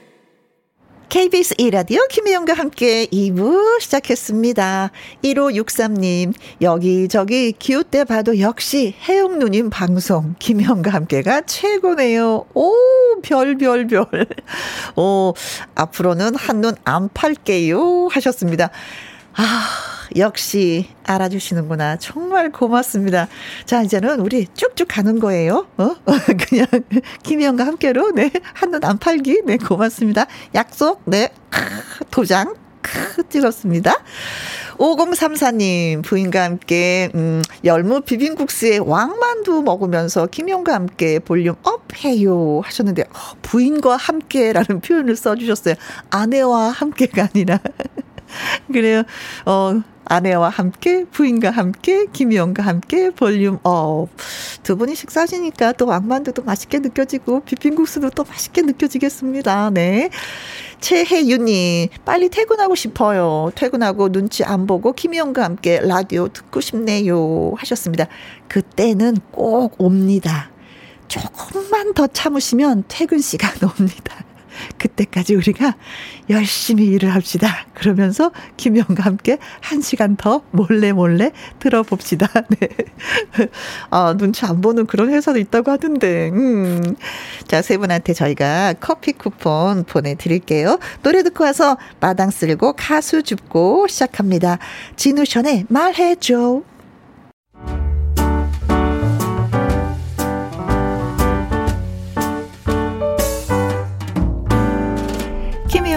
KBS 1라디오 김혜영과 함께 2부 시작했습니다. 1563님, 여기저기 기웃대 봐도 역시 혜영 누님 방송, 김혜영과 함께가 최고네요. 오, 별, 별, 별. 오, 앞으로는 한눈 안 팔게요. 하셨습니다. 아, 역시 알아주시는구나. 정말 고맙습니다. 자, 이제는 우리 쭉쭉 가는 거예요. 어? (laughs) 그냥 김혜영과 함께로, 네. 한눈 안 팔기. 네, 고맙습니다. 약속, 네. 도장. 찍었습니다. 5034님, 부인과 함께, 음, 열무 비빔국수에 왕만두 먹으면서 김혜영과 함께 볼륨 up 해요. 하셨는데, 어, 부인과 함께라는 표현을 써주셨어요. 아내와 함께가 아니라. (laughs) 그래요. 어, 아내와 함께, 부인과 함께, 김혜영과 함께 볼륨 up. 두 분이 식사하시니까 또 왕만두도 맛있게 느껴지고, 비빔국수도 또 맛있게 느껴지겠습니다. 네. 최혜윤님, 빨리 퇴근하고 싶어요. 퇴근하고 눈치 안 보고 김혜영과 함께 라디오 듣고 싶네요. 하셨습니다. 그때는 꼭 옵니다. 조금만 더 참으시면 퇴근 시간 (laughs) 옵니다. 그때까지 우리가 열심히 일을 합시다. 그러면서 김영과 함께 한 시간 더 몰래 몰래 들어봅시다. (laughs) 네. 아, 눈치 안 보는 그런 회사도 있다고 하던데. 음. 자, 세 분한테 저희가 커피 쿠폰 보내드릴게요. 노래 듣고 와서 마당 쓸고 가수 줍고 시작합니다. 진우션의 말해줘.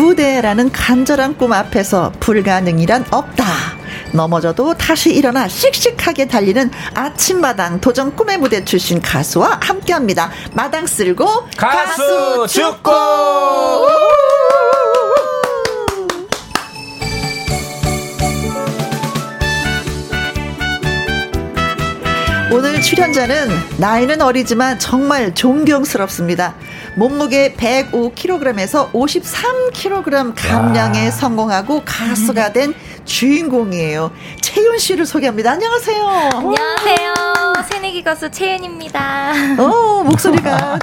무대라는 간절한 꿈 앞에서 불가능이란 없다. 넘어져도 다시 일어나 씩씩하게 달리는 아침마당 도전 꿈의 무대 출신 가수와 함께 합니다. 마당 쓸고 가수, 가수 죽고. 오늘 출연자는 나이는 어리지만 정말 존경스럽습니다. 몸무게 105kg에서 53kg 감량에 와. 성공하고 가수가 된 주인공이에요. 채윤 씨를 소개합니다. 안녕하세요. 안녕하세요. 새내기 가수 채윤입니다. 어, 목소리가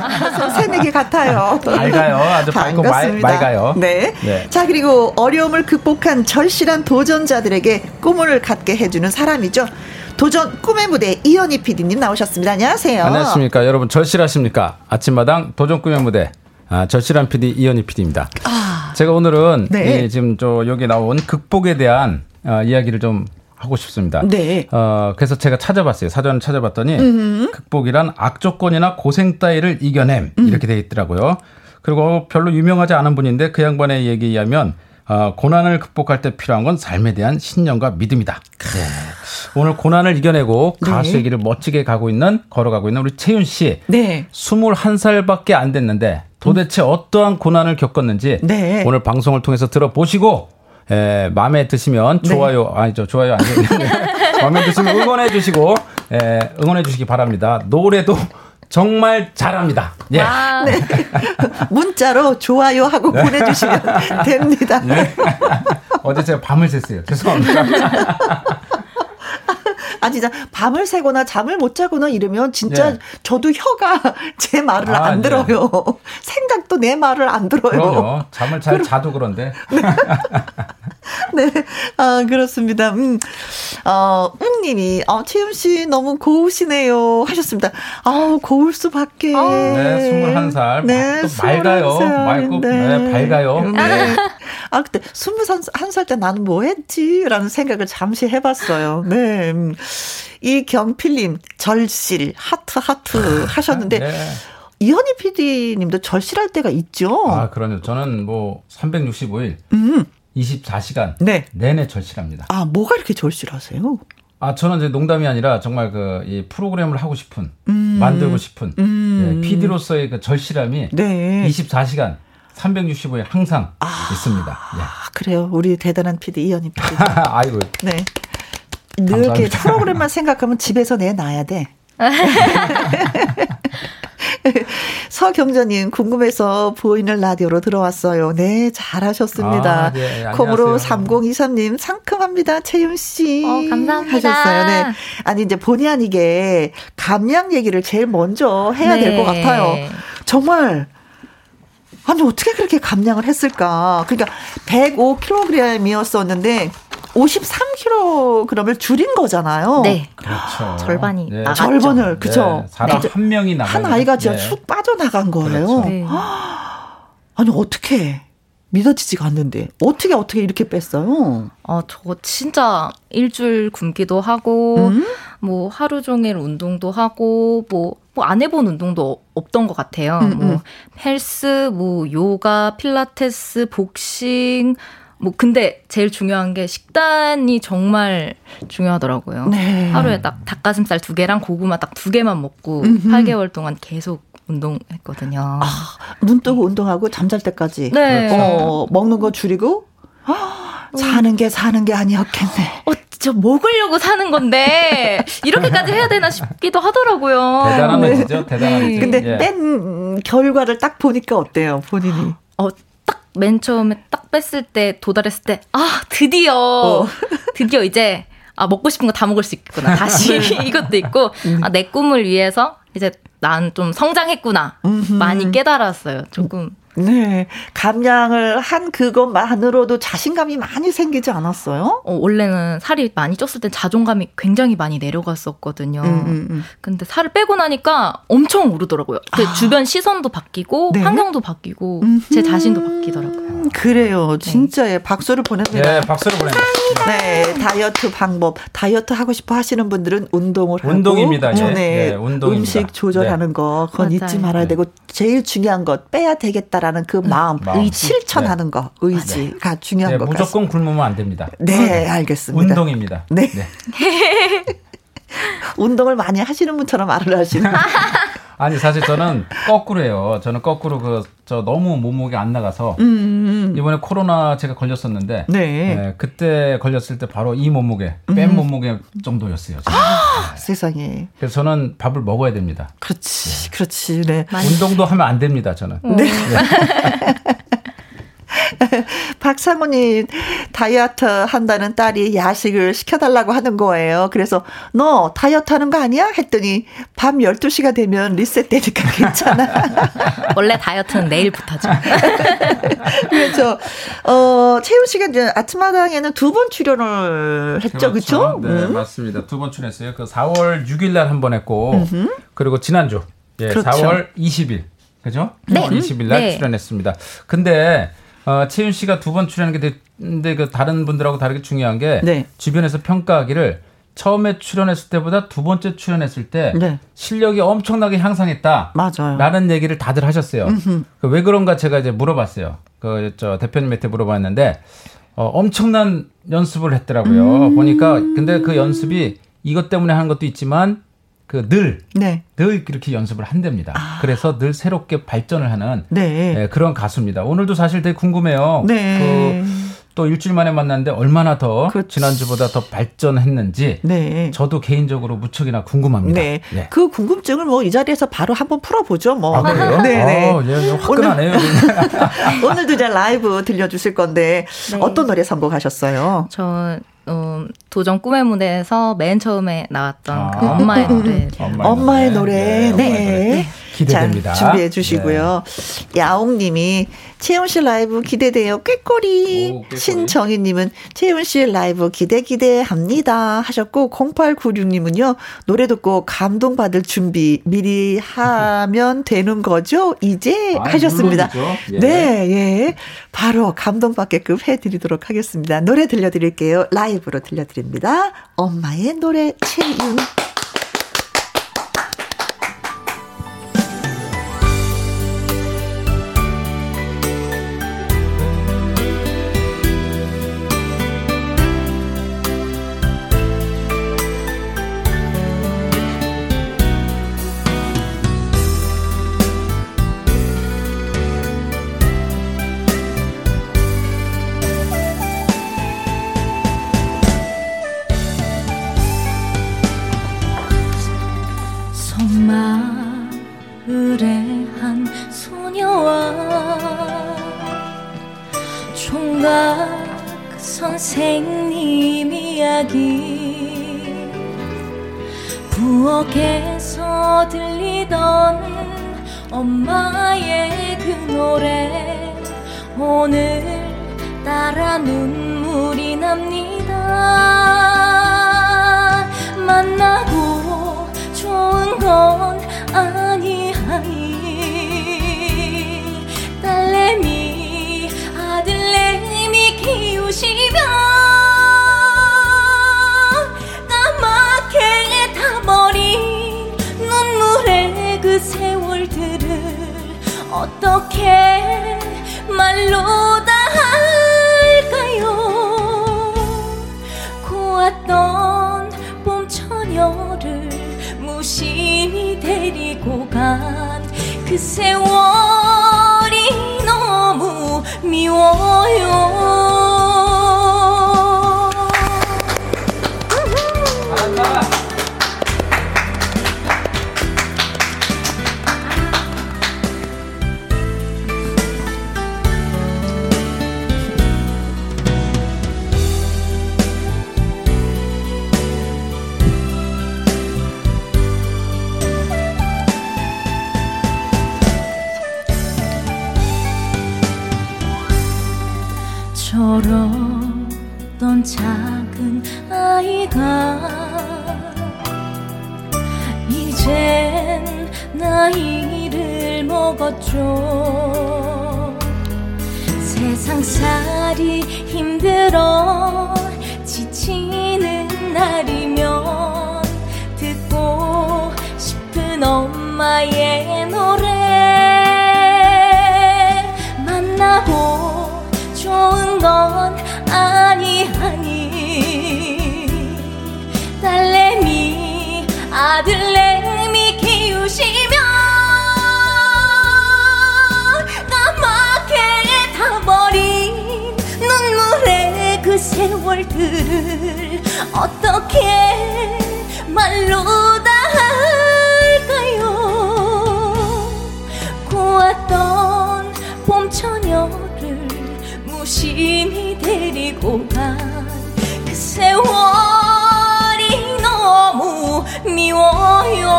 새내기 같아요. 맑아요. 아주 밝고 말, 맑아요. 네. 네. 자, 그리고 어려움을 극복한 절실한 도전자들에게 꿈을 갖게 해주는 사람이죠. 도전 꿈의 무대 이현희 PD님 나오셨습니다. 안녕하세요. 안녕하십니까. 여러분 절실하십니까? 아침마당 도전 꿈의 무대 아, 절실한 PD 이현희 PD입니다. 아, 제가 오늘은 네. 이, 지금 저 여기 나온 극복에 대한 어, 이야기를 좀 하고 싶습니다. 네. 어, 그래서 제가 찾아봤어요. 사전을 찾아봤더니 음흠. 극복이란 악조건이나 고생 따위를 이겨냄 음. 이렇게 돼 있더라고요. 그리고 별로 유명하지 않은 분인데 그 양반의 얘기에 의하면 어, 고난을 극복할 때 필요한 건 삶에 대한 신념과 믿음이다. 네. 오늘 고난을 이겨내고 네. 가수의 길을 멋지게 가고 있는 걸어가고 있는 우리 채윤 씨. 네. 21살밖에 안 됐는데 도대체 음. 어떠한 고난을 겪었는지 네. 오늘 방송을 통해서 들어보시고 에, 마음에 드시면 네. 좋아요 아니죠 좋아요 아니죠 (laughs) 마음에 드시면 응원해 주시고 에, 응원해 주시기 바랍니다. 노래도 정말 잘합니다. 예. 아, (laughs) 네. 문자로 좋아요 하고 네. 보내주시면 (laughs) 됩니다. 네. 어제 제가 밤을 샜어요. 죄송합니다. (laughs) 아 진짜 밤을 새거나 잠을 못 자거나 이러면 진짜 네. 저도 혀가 제 말을 아, 안 네. 들어요. 생각도 내 말을 안 들어요. 그럼요. 잠을 잘 자도 그런데. 네. (laughs) 아, 그렇습니다. 음. 어, 웅님이, 어, 채윤 씨 너무 고우시네요. 하셨습니다. 아 고울 수밖에. 아, 네, 21살. 네, 또 맑아요. 맑고, 네. 네, 밝아요. 네. (laughs) 아, 그때 21살 때 나는 뭐 했지? 라는 생각을 잠시 해봤어요. 네. 음. 이 경필님, 절실, 하트, 하트 아, 하셨는데, 네. 이현희 PD님도 절실할 때가 있죠? 아, 그럼요. 저는 뭐, 365일. 음. 24시간 네. 내내 절실합니다. 아, 뭐가 이렇게 절실하세요? 아, 저는 이제 농담이 아니라 정말 그 이 프로그램을 하고 싶은, 음. 만들고 싶은 음. 예, PD로서의 그 절실함이 네. 24시간 365일 항상 아, 있습니다. 예. 그래요. 우리 대단한 PD 이현희 PD. (laughs) 아이고. 네. 늘 이렇게 프로그램만 생각하면 집에서 내 놔야 돼. (laughs) (laughs) 서경자님 궁금해서 보이는 라디오로 들어왔어요. 네, 잘하셨습니다. 아, 네, 콩으로 3023님 상큼합니다. 채윤 씨. 어, 감사합니다. 하셨어요. 네. 아니 이제 본의 아니게 감량 얘기를 제일 먼저 해야 네. 될것 같아요. 정말 아니 어떻게 그렇게 감량을 했을까? 그러니까 105kg이었었는데 53kg을 줄인 거잖아요. 네. 그렇죠. 절반이 네. 아, 절반을 그죠. 네. 사람 네. 한 명이 나한 아이가 진짜 네. 쑥 빠져나간 거예요. 그렇죠. 네. 아니 어떻게 믿어지지가 않는데 어떻게 어떻게 이렇게 뺐어요? 아, 저 진짜 일주일 굶기도 하고 음? 뭐 하루 종일 운동도 하고 뭐 뭐안 해본 운동도 없던 것 같아요. 음, 뭐 음. 헬스, 뭐 요가, 필라테스, 복싱, 뭐 근데 제일 중요한 게 식단이 정말 중요하더라고요. 네. 하루에 딱 닭가슴살 두 개랑 고구마 딱 두 개만 먹고 음흠. 8개월 동안 계속 운동했거든요. 아, 눈 뜨고 운동하고 잠잘 때까지. 네. 어, 먹는 거 줄이고 사는 게 사는 게 아니었겠네. 어, 저 먹으려고 사는 건데 이렇게까지 해야 되나 싶기도 하더라고요. 대단한 네. 거죠, 대단한 네. 근데 예. 뺀 결과를 딱 보니까 어때요, 본인이? 어, 맨 처음에 딱 뺐을 때 도달했을 때 아 드디어 어. (laughs) 드디어 이제 아 먹고 싶은 거 다 먹을 수 있구나 다시 네. (laughs) 이것도 있고 음. 아내 꿈을 위해서 이제 난 좀 성장했구나. 많이 깨달았어요 조금 네. 감량을 한 그것만으로도 자신감이 많이 생기지 않았어요? 어, 원래는 살이 많이 쪘을 때 자존감이 굉장히 많이 내려갔었거든요. 음, 음, 음. 근데 살을 빼고 나니까 엄청 오르더라고요. 그 아. 주변 시선도 바뀌고 네? 환경도 바뀌고 음흠. 제 자신도 바뀌더라고요. 그래요. 진짜 예, 박수를 보냅니다. 네, 박수를 보냅니다. 네, 다이어트 방법. 다이어트 하고 싶어 하시는 분들은 운동을 하고 운동입니다. 예. 네, 네, 운동입니다. 음식 조절하는 네. 거 그건 맞아요. 잊지 말아야 네. 되고 제일 중요한 것 빼야 되겠다라는 그 음, 마음, 마음. 실천하는 거 의지가 네. 중요한 네, 것 무조건 같습니다. 굶으면 안 됩니다. 네, 알겠습니다. 운동입니다. 네. (laughs) 네. (laughs) 운동을 많이 하시는 분처럼 말을 하시는. (laughs) 아니 사실 저는 거꾸로예요. 저는 거꾸로 그 저 너무 몸무게 안 나가서 음, 음, 음. 이번에 코로나 제가 걸렸었는데 네. 네, 그때 걸렸을 때 바로 이 몸무게 뺀 음. 몸무게 정도였어요. 아, 네. 세상에. 그래서 저는 밥을 먹어야 됩니다. 그렇지, 네. 그렇지. 네. 운동도 하면 안 됩니다. 저는. 네. (laughs) (laughs) 네. 박상우님, 다이어트 한다는 딸이 야식을 시켜달라고 하는 거예요. 그래서, 너 다이어트 하는 거 아니야? 했더니, 밤 12시가 되면 리셋되니까 (laughs) 괜찮아. (laughs) 원래 다이어트는 내일부터죠. 그렇죠. 어, 채훈 씨가 이제 아침마당에는 두 번 출연을 했죠. 그렇죠? 네, 음. 맞습니다. 두 번 출연했어요. 그 4월 6일 날 한 번 했고, 음흠. 그리고 지난주, 예, 그렇죠. 4월 20일. 그죠? 네. 20일 날 네. 출연했습니다. 근데, 어, 채윤 씨가 두 번 출연한 게 근데 그 다른 분들하고 다르게 중요한 게 네. 주변에서 평가하기를 처음에 출연했을 때보다 두 번째 출연했을 때 네. 실력이 엄청나게 향상했다. 맞아요. 라는 얘기를 다들 하셨어요. 그 왜 그런가 제가 이제 물어봤어요. 그 저 대표님한테 물어봤는데 어, 엄청난 연습을 했더라고요. 음~ 보니까 근데 그 연습이 이것 때문에 하는 것도 있지만 그 늘, 네. 늘 이렇게 연습을 한답니다. 아. 그래서 늘 새롭게 발전을 하는 네. 네, 그런 가수입니다. 오늘도 사실 되게 궁금해요. 네. 그, 또 일주일 만에 만났는데 얼마나 더 그렇지. 지난주보다 더 발전했는지 네. 저도 개인적으로 무척이나 궁금합니다. 네. 네. 그 궁금증을 뭐 이 자리에서 바로 한번 풀어보죠. 뭐. 아, 그래요? 네, 네. 아, 예, 예, 화끈하네요. 오늘, (laughs) 도 이제 라이브 들려주실 건데 네. 어떤 노래 선곡하셨어요? 저 어, 도전 꿈의 무대에서 맨 처음에 나왔던 아, 그 엄마의 노래. 엄마의, 엄마의 노래. 네. 네. 네. 기대됩니다. 자, 준비해 주시고요. 네. 야옹님이 채훈 씨 라이브 기대돼요. 꾀꼬리. 오, 신정희님은 채훈 씨 라이브 기대 기대합니다 하셨고 0896님은요 노래 듣고 감동 받을 준비 미리 하면 (laughs) 되는 거죠? 이제 아, 하셨습니다. 예. 네, 예. 바로 감동 받게끔 해드리도록 하겠습니다. 노래 들려드릴게요. 라이브로 들려드립니다. 엄마의 노래 채윤. 선생님 이야기. 부엌에서 들리던 엄마의 그 노래. 오늘 따라 눈물이 납니다 키우시면 그 세월들을 어떻게 말로 다 할까요? 고왔던 봄 처녀를 무심히 데리고 간 그 세월이 너무 미워요 미워요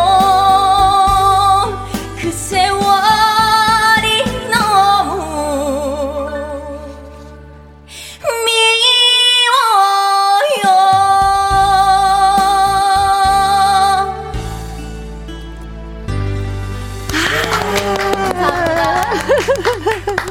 그 세월이 너무 미워요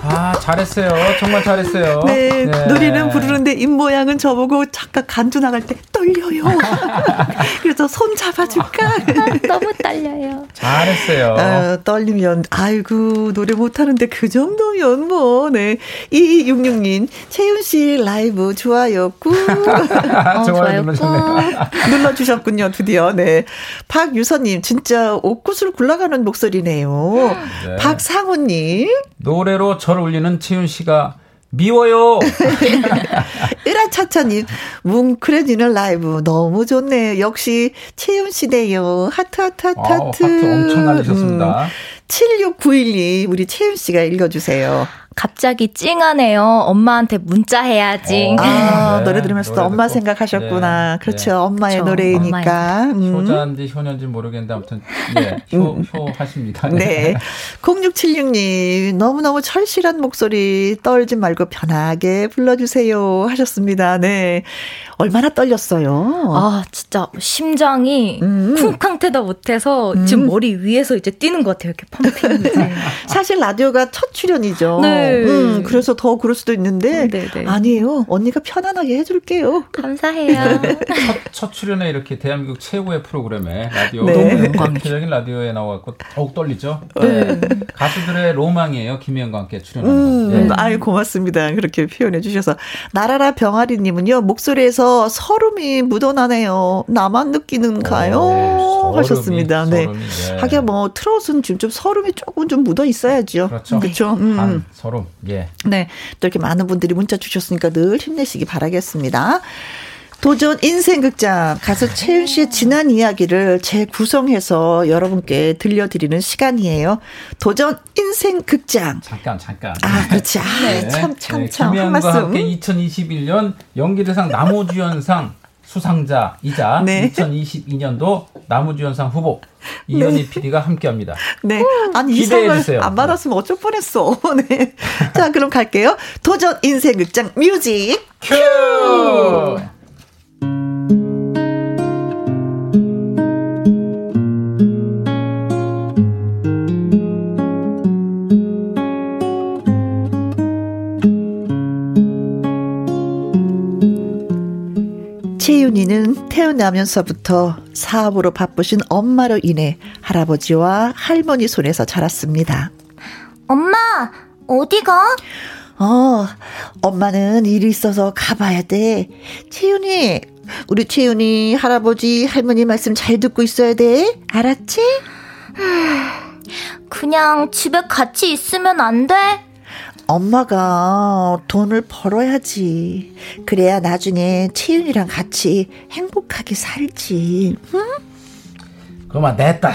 아, 잘했어요. 정말 잘했어요. 네, 노래는 부르는데 입 모양은 저보고 잠깐 간주 나갈 때 떨려요. (laughs) 그래서 손 잡아줄까? (laughs) 너무 떨려요. 잘했어요. 아, 떨리면, 아이고, 노래 못하는데 그 정도면 뭐, 네. 2266님, 채윤 씨 라이브 좋아요, 꾹. 아, (laughs) 좋아요 눌러주셨네요. 눌러주셨군요, 드디어. 네. 박유서님, 진짜 옷구슬 굴러가는 목소리네요. 네. 박상우님, 노래로 절 울리는 채윤 씨가 미워요. (laughs) 으라차차님, 뭉클해지는 라이브 너무 좋네요. 역시 채윤 씨네요. 하트, 하트, 하트, 어, 하트. 하트 엄청 날리셨습니다. 음, 76912, 우리 채윤 씨가 읽어주세요. 갑자기 찡하네요. 엄마한테 문자 해야지. 어. 아, (laughs) 네, 노래 들으면서 또 엄마 꼭, 생각하셨구나. 네, 그렇죠. 네. 엄마의 그렇죠. 노래이니까. 음. 효자인지 효녀인지 모르겠는데 아무튼 예, 효, 효 하십니다. 네. 0676님, 너무너무 철실한 목소리 떨지 말고 편하게 불러주세요. 하셨습니다. 네. 얼마나 떨렸어요? 아, 진짜 심장이 음. 쿵쾅대다 못해서 지금 머리 위에서 이제 뛰는 것 같아요. 이렇게 펌핑. 네. (laughs) 사실 라디오가 첫 출연이죠. 네. 음, 그래서 더 그럴 수도 있는데. 네, 네. 아니에요. 언니가 편안하게 해줄게요. 감사해요. (laughs) 첫, 첫 출연에 이렇게 대한민국 최고의 프로그램에 라디오 네. 영광이죠. 대표적인 라디오에 나와갖고 더욱 떨리죠. 네. 가수들의 로망이에요. 김희영과 함께 출연하는 음, 거. 예. 아유, 고맙습니다. 그렇게 표현해 주셔서. 나라라 병아리님은요, 목소리에서 설움이 묻어나네요. 나만 느끼는가요? 오, 설움이, 하셨습니다. 네. 설움이, 네. 하긴 뭐, 트롯은 지금 좀 설움이 조금 좀 묻어 있어야죠. 그렇죠. 그렇죠. 음. 반, 서름. 예. 네. 또 이렇게 많은 분들이 문자 주셨으니까 늘 힘내시기 바라겠습니다. 도전 인생극장 가수 채윤 씨의 지난 이야기를 재구성해서 여러분께 들려드리는 시간이에요. 도전 인생극장. 잠깐, 잠깐. 아, 그렇지. 아, 네. 참, 참, 네, 참. 말씀. 함께 2021년 연기대상 나무주연상 수상자이자 네. 2022년도 나무주연상 후보 이현희 PD가 함께합니다. 네. 아니, 이 기대해 상을 주세요. 안 받았으면 어쩔 뻔했어. (laughs) 네. 자, 그럼 갈게요. 도전 인생 극장 뮤직. 큐! 채윤이는 태어나면서부터 사업으로 바쁘신 엄마로 인해 할아버지와 할머니 손에서 자랐습니다. 엄마, 어디가? 어, 엄마는 일이 있어서 가봐야 돼. 채윤이, 우리 채윤이 할아버지, 할머니 말씀 잘 듣고 있어야 돼. 알았지? 그냥 집에 같이 있으면 안 돼? 엄마가 돈을 벌어야지. 그래야 나중에 채윤이랑 같이 행복하게 살지. 응? 그만 냈다.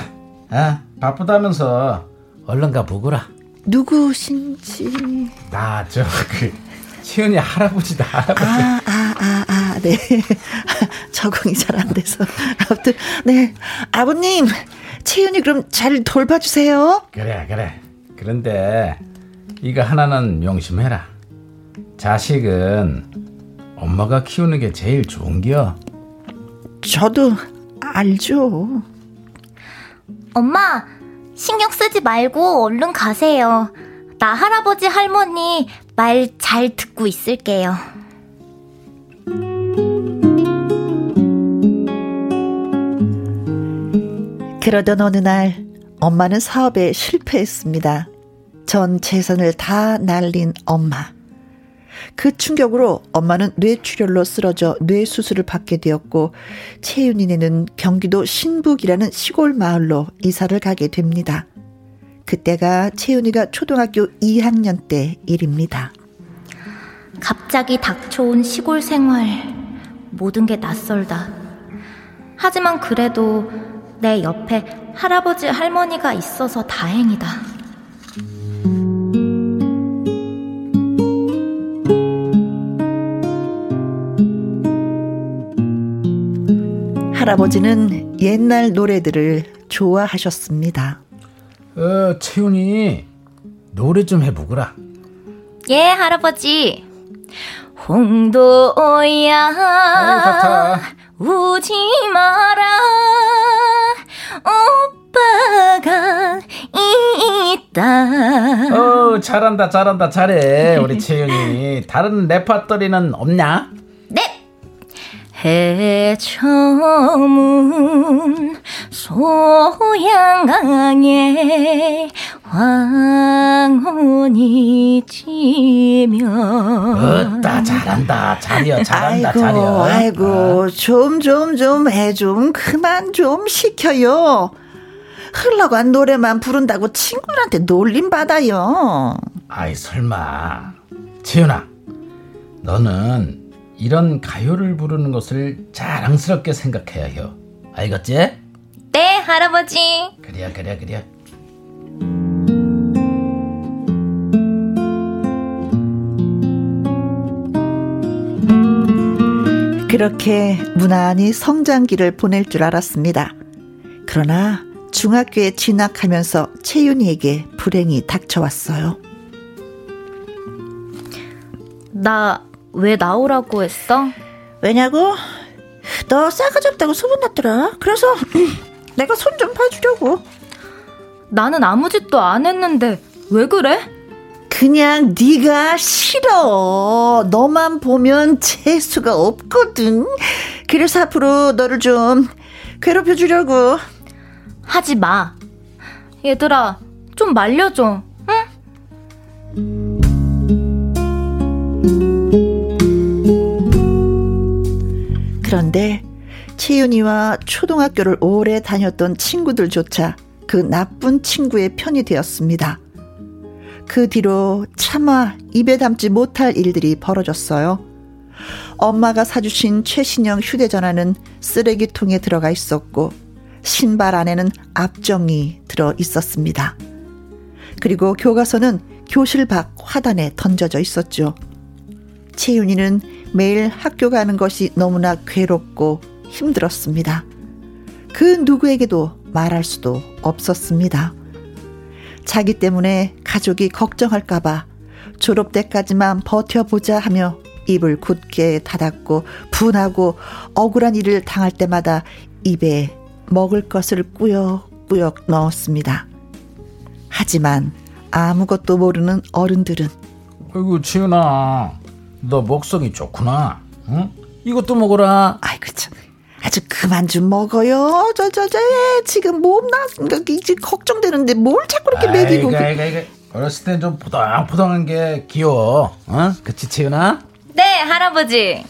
어? 바쁘다면서 얼른 가 보거라. 누구신지. 나 저 그 채은이 할아버지다. 할아버지. 아, 아, 아, 아, 네. (laughs) 적응이 잘 안 돼서. 아무튼, 네. 아버님, 채윤이 그럼 잘 돌봐주세요. 그래 그래. 그런데 이거 하나는 명심해라. 자식은 엄마가 키우는 게 제일 좋은겨. 저도 알죠. 엄마, 신경 쓰지 말고 얼른 가세요. 나 할아버지 할머니 말 잘 듣고 있을게요. 그러던 어느 날 엄마는 사업에 실패했습니다. 전 재산을 다 날린 엄마. 그 충격으로 엄마는 뇌출혈로 쓰러져 뇌수술을 받게 되었고 채윤이네는 경기도 신북이라는 시골 마을로 이사를 가게 됩니다. 그때가 채윤이가 초등학교 2학년 때 일입니다. 갑자기 닥쳐온 시골 생활. 모든 게 낯설다. 하지만 그래도 내 옆에 할아버지 할머니가 있어서 다행이다. 할아버지는 옛날 노래들을 좋아하셨습니다. 어, 채훈이 노래 좀 해보거라. 예, 할아버지. 홍도야 우지 마라 오빠가 있다 어 잘한다 잘한다 잘해 우리 (laughs) 채윤이 다른 레파토리는 없냐? 해처문 소양강에 황혼이 지면 어따 잘한다. 잘이여 잘한다 아이고, 잘이여. 아이고 좀 좀 좀 해 좀 그만 좀 시켜요. 흘러간 노래만 부른다고 친구들한테 놀림 받아요. 아이 설마. 채윤아 너는 이런 가요를 부르는 것을 자랑스럽게 생각해야 해요. 알겠지? 네, 할아버지. 그래야, 그래야, 그래야. 그렇게 무난히 성장기를 보낼 줄 알았습니다. 그러나 중학교에 진학하면서 채윤이에게 불행이 닥쳐왔어요. 나 왜 나오라고 했어? 왜냐고? 너 싸가지 없다고 소문났더라. 그래서 (clears throat) 내가 손 좀 봐주려고. 나는 아무 짓도 안 했는데 왜 그래? 그냥 네가 싫어. 너만 보면 재수가 없거든. 그래서 앞으로 너를 좀 괴롭혀 주려고. 하지 마. 얘들아, 좀 말려줘. 응? 그런데 채윤이와 초등학교를 오래 다녔던 친구들조차 그 나쁜 친구의 편이 되었습니다. 그 뒤로 차마 입에 담지 못할 일들이 벌어졌어요. 엄마가 사주신 최신형 휴대전화는 쓰레기통에 들어가 있었고 신발 안에는 압정이 들어 있었습니다. 그리고 교과서는 교실 밖 화단에 던져져 있었죠. 채윤이는 매일 학교 가는 것이 너무나 괴롭고 힘들었습니다. 그 누구에게도 말할 수도 없었습니다. 자기 때문에 가족이 걱정할까봐 졸업 때까지만 버텨보자 하며 입을 굳게 닫았고 분하고 억울한 일을 당할 때마다 입에 먹을 것을 꾸역꾸역 넣었습니다. 하지만 아무것도 모르는 어른들은 아이고 지은아 너 먹성이 좋구나. 응? 이것도 먹어라. 아이고 참. 아주 그만 좀 먹어요. 저, 저, 저, 지금 몸 나, 이제 걱정되는데 뭘 자꾸 이렇게 먹이고. 아이고, 아이고, 아이고. 어렸을 땐 좀 포동포동한 게 귀여워. 어? 그치, 채은아? 네, 할아버지.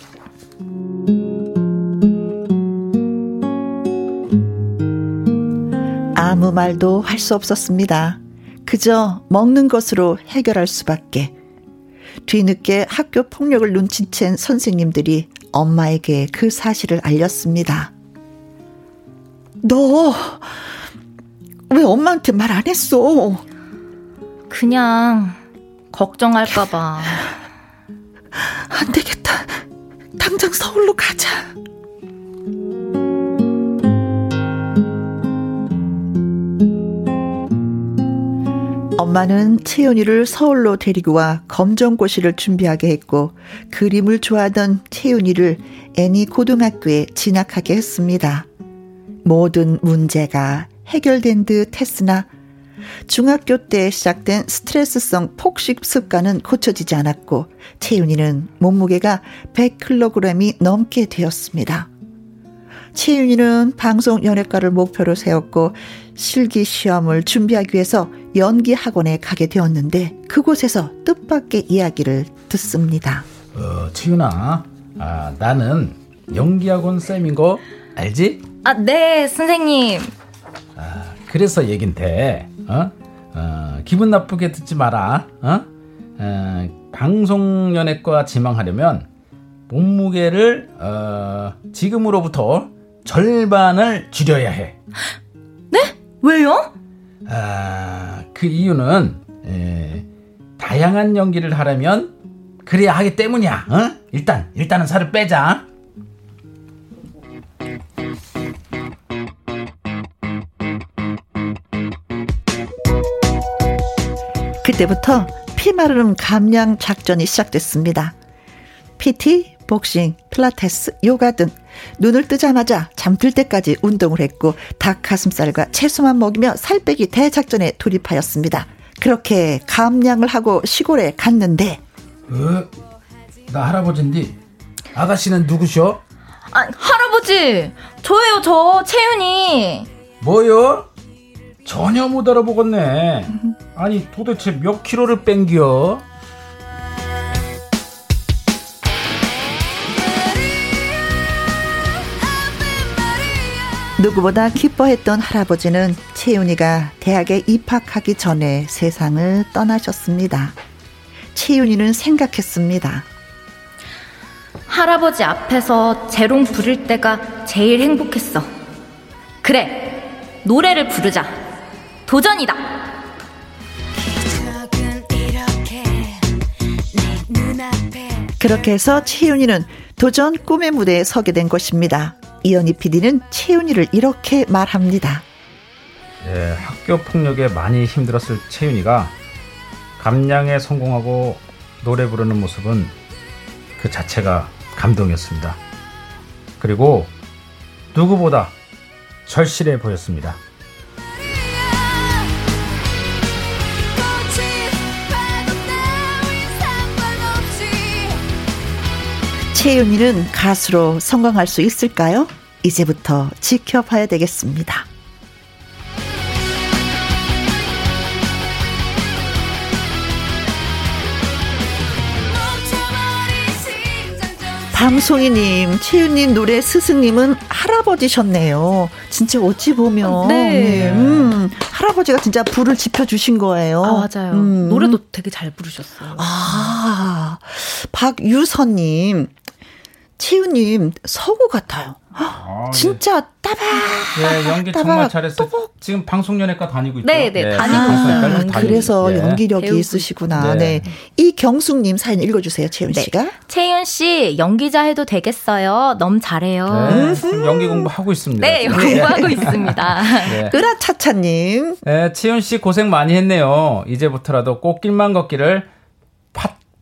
아무 말도 할 수 없었습니다. 그저 먹는 것으로 해결할 수밖에. 뒤늦게 학교 폭력을 눈치챈 선생님들이 엄마에게 그 사실을 알렸습니다. 너, 왜 엄마한테 말 안 했어? 그냥, 걱정할까봐. 안 되겠다. 당장 서울로 가자. 엄마는 채윤이를 서울로 데리고 와 검정고시를 준비하게 했고 그림을 좋아하던 채윤이를 애니 고등학교에 진학하게 했습니다. 모든 문제가 해결된 듯 했으나 중학교 때 시작된 스트레스성 폭식 습관은 고쳐지지 않았고 채윤이는 몸무게가 100kg이 넘게 되었습니다. 채윤이는 방송 연예과를 목표로 세웠고 실기 시험을 준비하기 위해서 연기 학원에 가게 되었는데 그곳에서 뜻밖의 이야기를 듣습니다. 어, 채윤아, 아, 나는 연기 학원 쌤인 거 알지? 아, 네, 선생님. 아, 그래서 얘긴데, 어? 어, 기분 나쁘게 듣지 마라. 어? 어, 방송 연예과 지망하려면 몸무게를 어, 지금으로부터 절반을 줄여야 해. 네? 왜요? 아, 그 이유는 에, 다양한 연기를 하려면 그래야 하기 때문이야. 어? 일단 일단은 살을 빼자. 그때부터 피마르름 감량 작전이 시작됐습니다. PT, 복싱, 필라테스, 요가 등 눈을 뜨자마자 잠들 때까지 운동을 했고 닭 가슴살과 채소만 먹이며 살 빼기 대작전에 돌입하였습니다. 그렇게 감량을 하고 시골에 갔는데 어? 나 할아버지인데 아가씨는 누구셔? 아, 할아버지 저예요 저 채윤이 뭐요? 전혀 못 알아보겠네. 아니 도대체 몇 킬로를 뺀겨? 누구보다 기뻐했던 할아버지는 채윤이가 대학에 입학하기 전에 세상을 떠나셨습니다. 채윤이는 생각했습니다. 할아버지 앞에서 재롱 부를 때가 제일 행복했어. 그래, 노래를 부르자. 도전이다! 그렇게 해서 채윤이는 도전 꿈의 무대에 서게 된 것입니다. 이연희 PD는 채윤이를 이렇게 말합니다. 예, 학교 폭력에 많이 힘들었을 채윤이가 감량에 성공하고 노래 부르는 모습은 그 자체가 감동이었습니다. 그리고 누구보다 절실해 보였습니다. 채윤이는 가수로 성공할 수 있을까요? 이제부터 지켜봐야 되겠습니다. 밤송이님, 채윤님 노래 스승님은 할아버지셨네요. 진짜 어찌 보면. 네. 네. 음, 할아버지가 진짜 불을 지펴주신 거예요. 아, 맞아요. 음. 노래도 되게 잘 부르셨어요. 아, 박유선님, 채우님 서구 같아요. 아, 진짜 네. 따박. 네, 연기 따박, 정말 잘했어. 따박. 지금 방송연예과 다니고 있죠. 네, 네, 네. 다니고 있어요. 그래서 네. 연기력이 있으시구나. 네. 네. 이경숙님 사연 읽어주세요, 채윤 네. 씨가. 채윤 씨 연기자 해도 되겠어요. 너무 잘해요. 네, 연기 공부하고 있습니다. 네, 공부하고 있습니다. 네. 으라차차님. 네, 채윤 씨 고생 많이 했네요. 이제부터라도 꽃길만 걷기를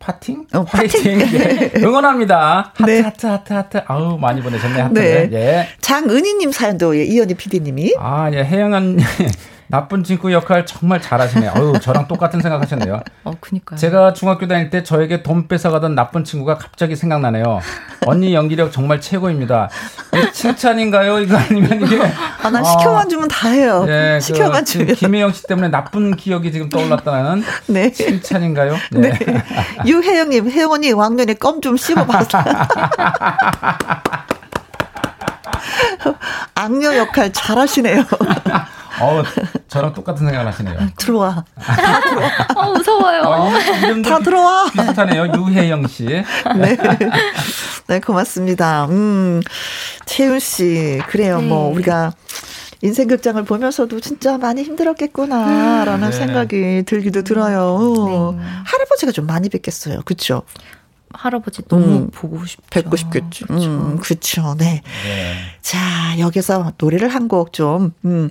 파팅? 어, 파이팅. 예. (laughs) 응원합니다. 하트, 네. 하트, 하트, 하트. 아우, 많이 보내셨네, 하트. 네. 예. 장은희님 사연도, 예, 이현희 PD님이. 아, 예, 혜영한. 나쁜 친구 역할 정말 잘하시네요. 어유 저랑 똑같은 생각하셨네요. (laughs) 어, 그니까요. 제가 중학교 다닐 때 저에게 돈 뺏어가던 나쁜 친구가 갑자기 생각나네요. 언니 연기력 정말 최고입니다. 칭찬인가요? 이거 아니면 이게? 아, 난 시켜만 주면 다 해요. 네, 시켜만 그, 주면. 김혜영 씨 때문에 나쁜 기억이 지금 떠올랐다는 (laughs) 네. 칭찬인가요? (laughs) 네. 네. 유혜영님, 혜영 언니 왕년에 껌 좀 씹어봤어. 악녀 역할 잘하시네요. 어, 저랑 똑같은 생각을 하시네요. 들어와. 다 들어와. 어, 무서워요. 어, 다 들어와. 비슷하네요. 유혜영 씨. 네. 네, 고맙습니다. 음, 채윤 씨. 그래요. 네. 뭐, 우리가 인생 극장을 보면서도 진짜 많이 힘들었겠구나라는 네. 생각이 들기도 들어요. 네. 할아버지가 좀 많이 뵙겠어요. 그쵸? 할아버지 너무 음, 보고 싶죠. 뵙고 싶겠죠. 그렇죠. 음, 그렇죠. 네. 네. 자, 여기서 노래를 한 곡 좀, 음,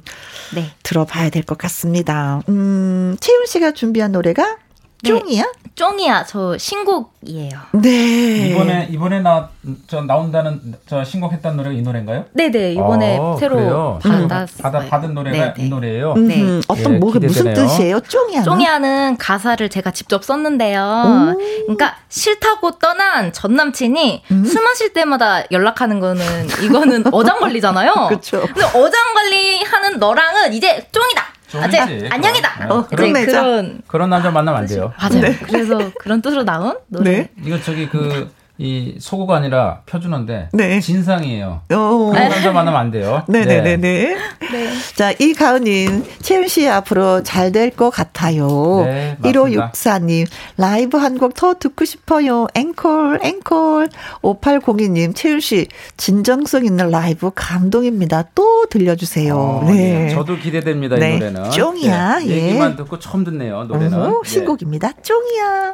네. 들어봐야 될 것 같습니다. 음, 채윤 씨가 준비한 노래가 네. 쫑이야? 쫑이야. 저 신곡이에요. 네. 이번에 이번에 나 저 나온다는 저 신곡했던 노래가 이 노래인가요? 네, 네. 이번에 아, 새로 받았 받아 받은 노래가 네네. 이 노래예요. 네. 음, 어떤 예, 뭐가 무슨 뜻이에요? 쫑이야. 쫑이야는 가사를 제가 직접 썼는데요. 그러니까 싫다고 떠난 전 남친이 음? 술 마실 때마다 연락하는 거는 이거는 (laughs) 어장 관리잖아요. 그렇죠. 근데 어장 관리하는 너랑은 이제 쫑이다. 아직 안녕이다. 어, 그런 그런 그런 남자 만나면 안 돼요. 맞아요. 네. 그래서 그런 뜻으로 나온 노래. 네. 이거 저기 그 이 소고가 아니라 표준어인데 네. 진상이에요. 오. 남자 만나면 안 돼요. 네네네네. (laughs) 네. 네. 자, 이가은님, 채윤 씨 앞으로 잘 될 것 같아요. 네, 1564님, 라이브 한 곡 더 듣고 싶어요. 앵콜, 앵콜. 5802님, 채윤 씨, 진정성 있는 라이브 감동입니다. 또 들려주세요. 어, 네. 네. 저도 기대됩니다, 이 네. 노래는. 쫑이야. 네. 예. 얘기만 듣고 처음 듣네요, 노래는. 어, 신곡입니다. 쫑이야.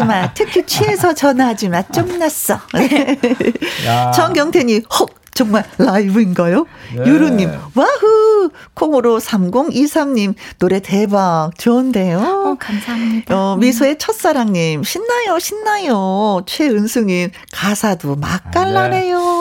전화하지 마. 특히 취해서 전화하지 마. 좀 났어. 정경태님, 헉. 정말 라이브인가요? 네. 유루님, 와후! 콩으로 3023님, 노래 대박. 좋은데요? 어, 감사합니다. 어, 미소의 첫사랑님, 신나요, 신나요. 최은숙님, 가사도 맛깔나네요. 네.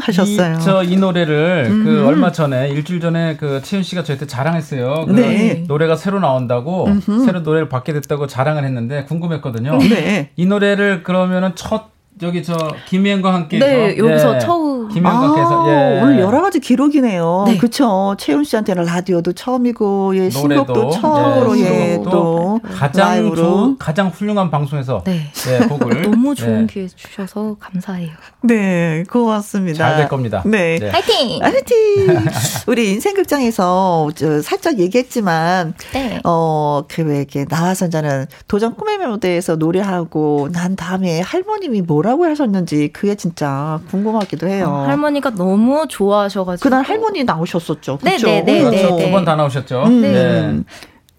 하셨어요. 이, 저, 이 노래를 음. 그 얼마 전에, 일주일 전에 그 채윤 씨가 저한테 자랑했어요. 그 네. 노래가 새로 나온다고, 음흠. 새로 노래를 받게 됐다고 자랑을 했는데 궁금했거든요. 네. 이 노래를 그러면은 첫 저기 저 김희영과 함께 네 여기서 예. 처음 김희영과 함께해서 예. 오늘 여러 가지 기록이네요. 네. 그렇죠. 채훈 씨한테는 라디오도 처음이고 예 신곡도 처음으로 예, 예 또 가장 조, 가장 훌륭한 방송에서 네. 예, 곡을 (laughs) 너무 좋은 예. 기회 주셔서 감사해요. 네 고맙습니다. 잘 될 겁니다. 네, 네. 화이팅 화이팅. (laughs) 우리 인생극장에서 저 살짝 얘기했지만 네. 어그 왜 이렇게 나와서 저는 도전 꿈의 무대에서 노래하고 난 다음에 할머님이 뭐라고 하셨는지 그게 진짜 궁금하기도 해요. 어, 할머니가 너무 좋아하셔가지고 그날 할머니 나오셨었죠. 그렇죠. 네네네. 네, 두 번 다 나오셨죠. 음. 네.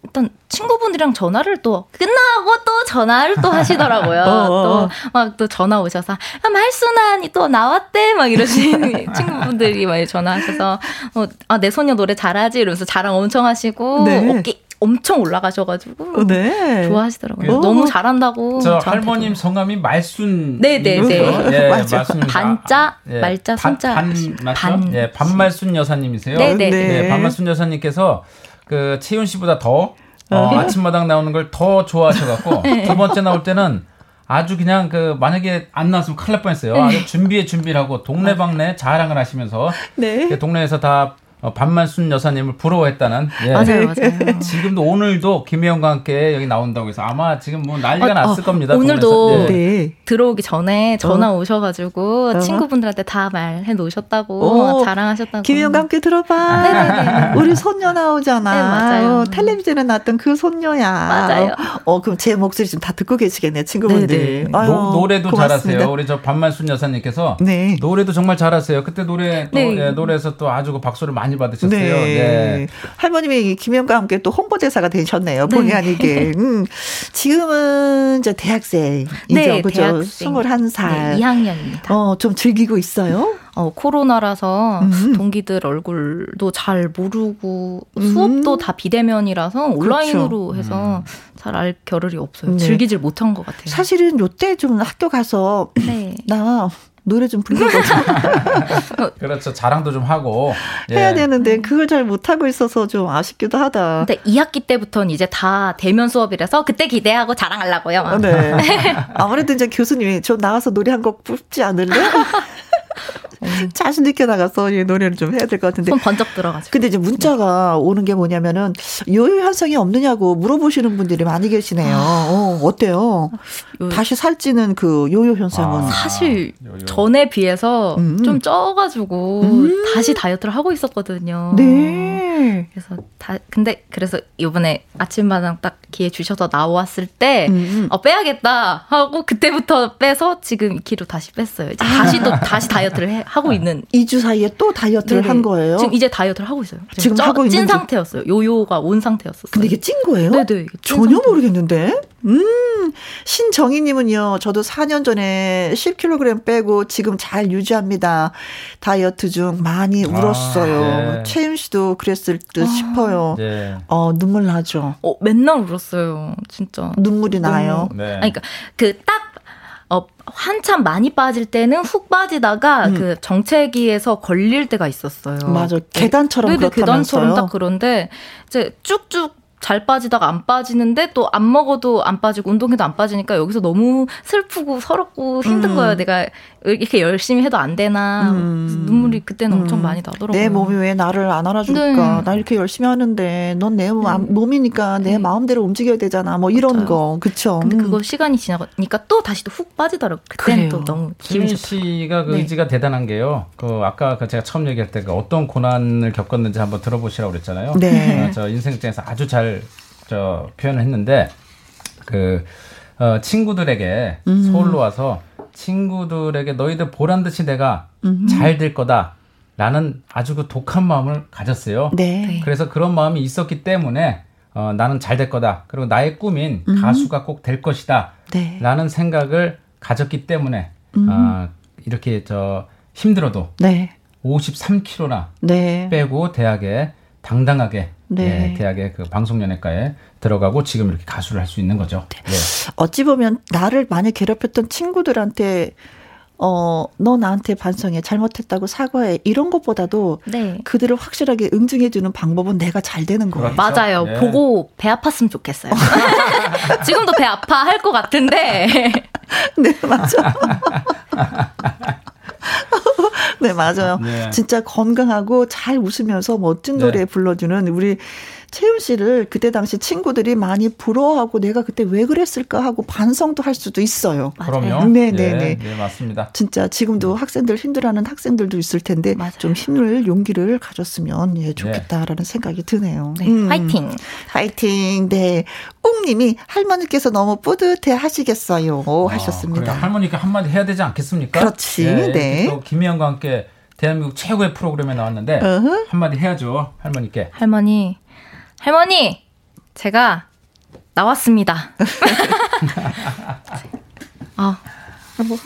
일단 친구분들이랑 전화를 또 끝나고 또 전화를 또 하시더라고요. (laughs) 어, 어. 또막 또 전화 오셔서 아, 말순환이 또 나왔대 막 이러시는 (laughs) 친구분들이 막 전화하셔서 어, 아, 내 소녀 노래 잘하지 이러면서 자랑 엄청 하시고 네. 어깨 엄청 올라가셔가지고 어, 네. 좋아하시더라고요. 오. 너무 잘한다고. 저 할머님 성함이 말순. 네네네. (laughs) 예, 말순. 반자 예, 말자 순자. 반, 반, 반, 예, 반말순 여사님이세요. 네네. 네, 반말순 여사님께서 그 채윤 씨보다 더 어, 네. (laughs) 아침마당 나오는 걸 더 좋아하셔갖고 네. 두 번째 나올 때는 아주 그냥 그 만약에 안 나왔으면 큰일 날 뻔했어요. 네. 아주 준비에 준비를 하고 동네방네 자랑을 하시면서 네. 그 동네에서 다 어, 반만순 여사님을 부러워했다는. 예. 맞아요, 맞아요. (laughs) 지금도 오늘도 김혜영과 함께 여기 나온다고 해서 아마 지금 뭐 난리가 어, 났을 어, 겁니다. 오늘도 네. 들어오기 전에 전화 어. 오셔가지고 어. 친구분들한테 다 말해 놓으셨다고 자랑하셨다고. 김혜영과 함께 들어봐. 아, (laughs) 우리 손녀 나오잖아. 네, 맞아요. TV 나왔던 그 손녀야. 맞아요. 어, 그럼 제 목소리 좀다 듣고 계시겠네, 친구분들. 아유, 노, 노래도 고맙습니다. 잘하세요. 우리 저 반만순 여사님께서 네. 노래도 정말 잘하세요. 그때 노래 또 네. 예, 노래에서 또 아주 그 박수를 많이 많이 받으셨어요. 네. 네. 할머님이 김영과 함께 또 홍보대사가 되셨네요. 본의 네. 아니게. (laughs) 음. 지금은 이제 대학생이죠. 네, 그죠? 대학생. 21살. 네, 2학년입니다. 어, 좀 즐기고 있어요? 어, 코로나라서 음. 동기들 얼굴도 잘 모르고 수업도 음. 다 비대면이라서 그렇죠. 온라인으로 그렇죠. 해서 음. 잘알 겨를이 없어요. 네. 즐기질 못한 것 같아요. 사실은 요때 좀 학교 가서 네. (clears throat) 나 노래 좀 불러보자. (laughs) 그렇죠. 자랑도 좀 하고. 예. 해야 되는데 그걸 잘 못하고 있어서 좀 아쉽기도 하다. 근데 2학기 때부터는 이제 다 대면 수업이라서 그때 기대하고 자랑하려고요. 네. 아무래도 이제 교수님이 좀 나가서 노래 한 곡 뽑지 않을래? (laughs) 자신 있게 나가서 이 노래를 좀 해야 될 것 같은데. 손 번쩍 들어가지고. 근데 이제 문자가 네. 오는 게 뭐냐면은 요요 현상이 없느냐고 물어보시는 분들이 많이 계시네요. 아. 어, 어때요? 요... 다시 살찌는 그 요요 현상은 아, 사실 요요. 전에 비해서 음. 좀 쪄가지고 음. 다시 다이어트를 하고 있었거든요. 네. 그래서 다 근데 그래서 이번에 아침마당 딱 기회 주셔서 나왔을 때 음. 어, 빼야겠다 하고 그때부터 빼서 지금 2kg 다시 뺐어요. 이제 다시 또 (laughs) 다시 다이어트를 해, 하고 있는 2주 사이에 또 다이어트를 네네. 한 거예요. 지금 이제 다이어트를 하고 있어요. 지금, 지금 하고 있는 찐 상태였어요. 요요가 온 상태였어요. 근데 이게 찐 거예요? 네 네. 전혀 상태. 모르겠는데. 음, 신정희 님은요, 저도 4년 전에 10kg 빼고 지금 잘 유지합니다. 다이어트 중 많이 아, 울었어요. 아, 네. 최윤 씨도 그랬을 듯 아, 싶어요. 네. 어, 눈물 나죠. 어, 맨날 울었어요. 진짜. 눈물이 나요. 네. 아니, 그러니까 그 딱, 어, 한참 많이 빠질 때는 훅 빠지다가 음. 그 정체기에서 걸릴 때가 있었어요. 맞아. 계단처럼 네, 계단처럼 딱 그런데 이제 쭉쭉 잘 빠지다가 안 빠지는데 또 안 먹어도 안 빠지고 운동해도 안 빠지니까 여기서 너무 슬프고 서럽고 힘든 음. 거예요. 내가 이렇게 열심히 해도 안 되나 음. 눈물이 그때는 음. 엄청 많이 나더라고요. 내 몸이 왜 나를 안 알아줄까? 네. 나 이렇게 열심히 하는데 넌내 네. 몸이니까 내 네. 마음대로 움직여야 되잖아. 뭐 이런 맞아요. 거 그쵸? 근데 그거 음. 시간이 지나니까 또 다시 또 훅 빠지더라고. 그때는 또 너무 기분이 씨가 그 네. 의지가 대단한 게요. 그 아까 그 제가 처음 얘기할 때 그 어떤 고난을 겪었는지 한번 들어보시라고 그랬잖아요. 네. 어, 저 인생장에서 아주 잘저 표현을 했는데 그 어, 친구들에게 음. 서울로 와서 친구들에게 너희들 보란 듯이 내가 음. 잘될 거다. 라는 아주 그 독한 마음을 가졌어요. 네. 그래서 그런 마음이 있었기 때문에 어, 나는 잘 될 거다. 그리고 나의 꿈인 음. 가수가 꼭 될 것이다. 네. 라는 생각을 가졌기 때문에 음. 어, 이렇게 저 힘들어도 네. 53kg나 네. 빼고 대학에 당당하게 네. 예, 대학의 그 방송연예과에 들어가고 지금 이렇게 가수를 할 수 있는 거죠. 네. 어찌 보면 나를 많이 괴롭혔던 친구들한테 어, 너 나한테 반성해. 잘못했다고 사과해. 이런 것보다도 네. 그들을 확실하게 응징해주는 방법은 내가 잘 되는 거예요. 그렇죠? 맞아요. 네. 보고 배 아팠으면 좋겠어요. (laughs) 지금도 배 아파할 것 같은데. (laughs) 네, 맞아. (laughs) 네, 맞아요. 네. 진짜 건강하고 잘 웃으면서 멋진 노래 네. 불러주는 우리 채윤 씨를 그때 당시 친구들이 많이 부러워하고 내가 그때 왜 그랬을까 하고 반성도 할 수도 있어요. 그럼요. 네, 네, 네. 네, 맞습니다. 진짜 지금도 학생들 힘들어하는 학생들도 있을 텐데 맞아요. 좀 힘을 용기를 가졌으면 예, 좋겠다라는 네. 생각이 드네요. 네. 음. 화이팅. 화이팅. 네. 웅님이 할머니께서 너무 뿌듯해 하시겠어요. 아, 하셨습니다. 그래. 할머니께 한마디 해야 되지 않겠습니까? 그렇지. 예, 네. 또 김희영과 함께 대한민국 최고의 프로그램에 나왔는데 uh-huh. 한마디 해야죠 할머니께. 할머니 할머니, 제가 나왔습니다. (laughs) 아, 뭐,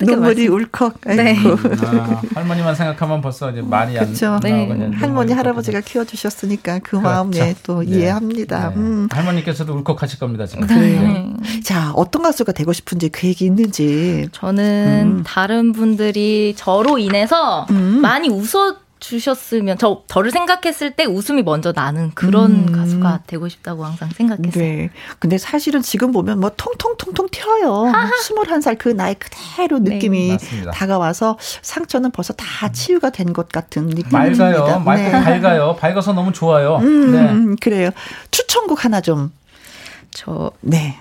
눈물이 울컥. 네. 아, 할머니만 생각하면 벌써 이제 말이 그렇죠. 안 네. 할머니 할아버지가 키워주셨으니까 그 그렇죠. 마음 예, 또 네. 이해합니다. 네. 음. 할머니께서도 울컥하실 겁니다 지금. 네. 자 어떤 가수가 되고 싶은지 계획이 있는지. 저는 음. 다른 분들이 저로 인해서 음. 많이 웃어 주셨으면 저 저를 생각했을 때 웃음이 먼저 나는 그런 음. 가수가 되고 싶다고 항상 생각했어요. 네. 근데 사실은 지금 보면 뭐 통통통통 튀어요. 스물한 살그 나이 그대로 네. 느낌이 네. 다가와서 상처는 벌써 다 치유가 된 것 같은 느낌입니다. 맑아요. 맑고 네. 밝아요. 밝아서 너무 좋아요. 음, 네. 그래요. 추천곡 하나 좀. 저 네.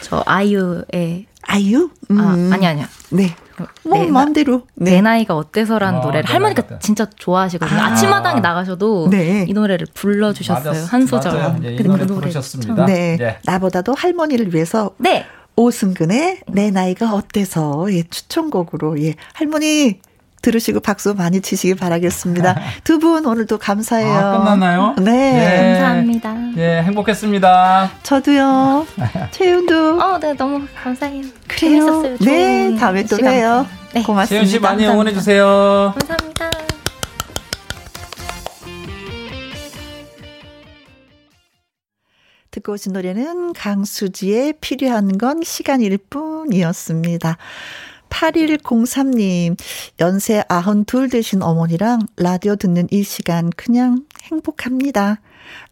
저 아이유의 아이유? 음. 아, 아니 아니야. 네. 뭐 내, 마음대로 네. 내 나이가 어때서라는 아, 노래를 할머니가 같다. 진짜 좋아하시거든요. 아. 침마당에 나가셔도 네. 이 노래를 불러주셨어요. 맞았, 한 소절. 예, 이 노래 그 부르셨습니다. 네. 네. 나보다도 할머니를 위해서 네. 오승근의 내 나이가 어때서 예, 추천곡으로 예 할머니 들으시고 박수 많이 치시길 바라겠습니다. (laughs) 두 분 오늘도 감사해요. 아, 끝났나요? 네. 네. 감사합니다. 예, 행복했습니다. 저도요. (laughs) 채윤도. 어, 네, 너무 감사해요. 그래요. 재밌었어요. 네, 다음에 또 봬요. 네. 고맙습니다. 채윤 씨 많이 응원해 주세요. 감사합니다. 듣고 오신 노래는 강수지의 필요한 건 시간일 뿐이었습니다. 8103님, 연세 92 되신 어머니랑 라디오 듣는 이 시간 그냥 행복합니다.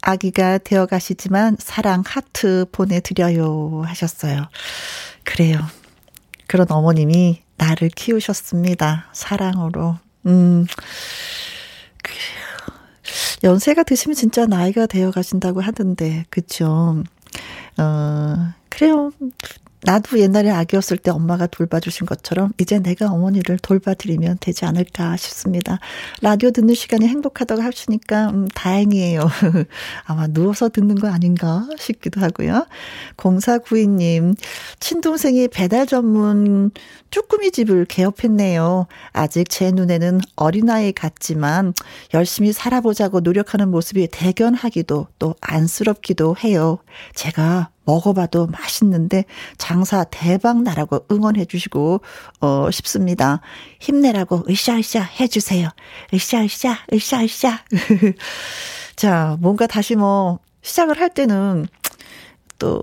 아기가 되어 가시지만 사랑 하트 보내드려요 하셨어요. 그래요. 그런 어머님이 나를 키우셨습니다. 사랑으로. 음, 연세가 드시면 진짜 나이가 되어 가신다고 하던데, 그쵸? 어, 그래요. 나도 옛날에 아기였을 때 엄마가 돌봐주신 것처럼 이제 내가 어머니를 돌봐드리면 되지 않을까 싶습니다. 라디오 듣는 시간이 행복하다고 하시니까 음, 다행이에요. (laughs) 아마 누워서 듣는 거 아닌가 싶기도 하고요. 0492님, 친동생이 배달 전문 쭈꾸미 집을 개업했네요. 아직 제 눈에는 어린아이 같지만 열심히 살아보자고 노력하는 모습이 대견하기도 또 안쓰럽기도 해요. 제가 먹어봐도 맛있는데 장사 대박 나라고 응원해 주시고 어 싶습니다. 힘내라고 으쌰으쌰 해 주세요. 으쌰으쌰 으쌰으쌰. (laughs) 자 뭔가 다시 뭐 시작을 할 때는 또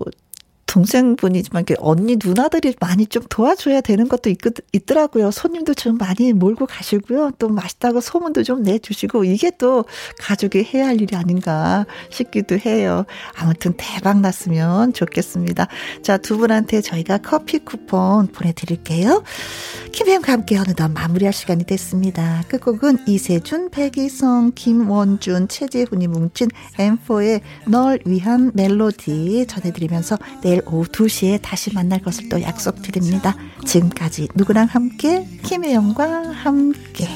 동생분이지만 언니 누나들이 많이 좀 도와줘야 되는 것도 있, 있더라고요. 손님도 좀 많이 몰고 가시고요. 또 맛있다고 소문도 좀 내주시고 이게 또 가족이 해야 할 일이 아닌가 싶기도 해요. 아무튼 대박 났으면 좋겠습니다. 자, 두 분한테 저희가 커피 쿠폰 보내드릴게요. 김혜영과 함께 어느덧 마무리할 시간이 됐습니다. 끝곡은 이세준, 백이성, 김원준, 최재훈이 뭉친 M4의 널 위한 멜로디 전해드리면서 내일 내일 오후 2시에 다시 만날 것을 또 약속드립니다. 지금까지 누구랑 함께 김혜영과 함께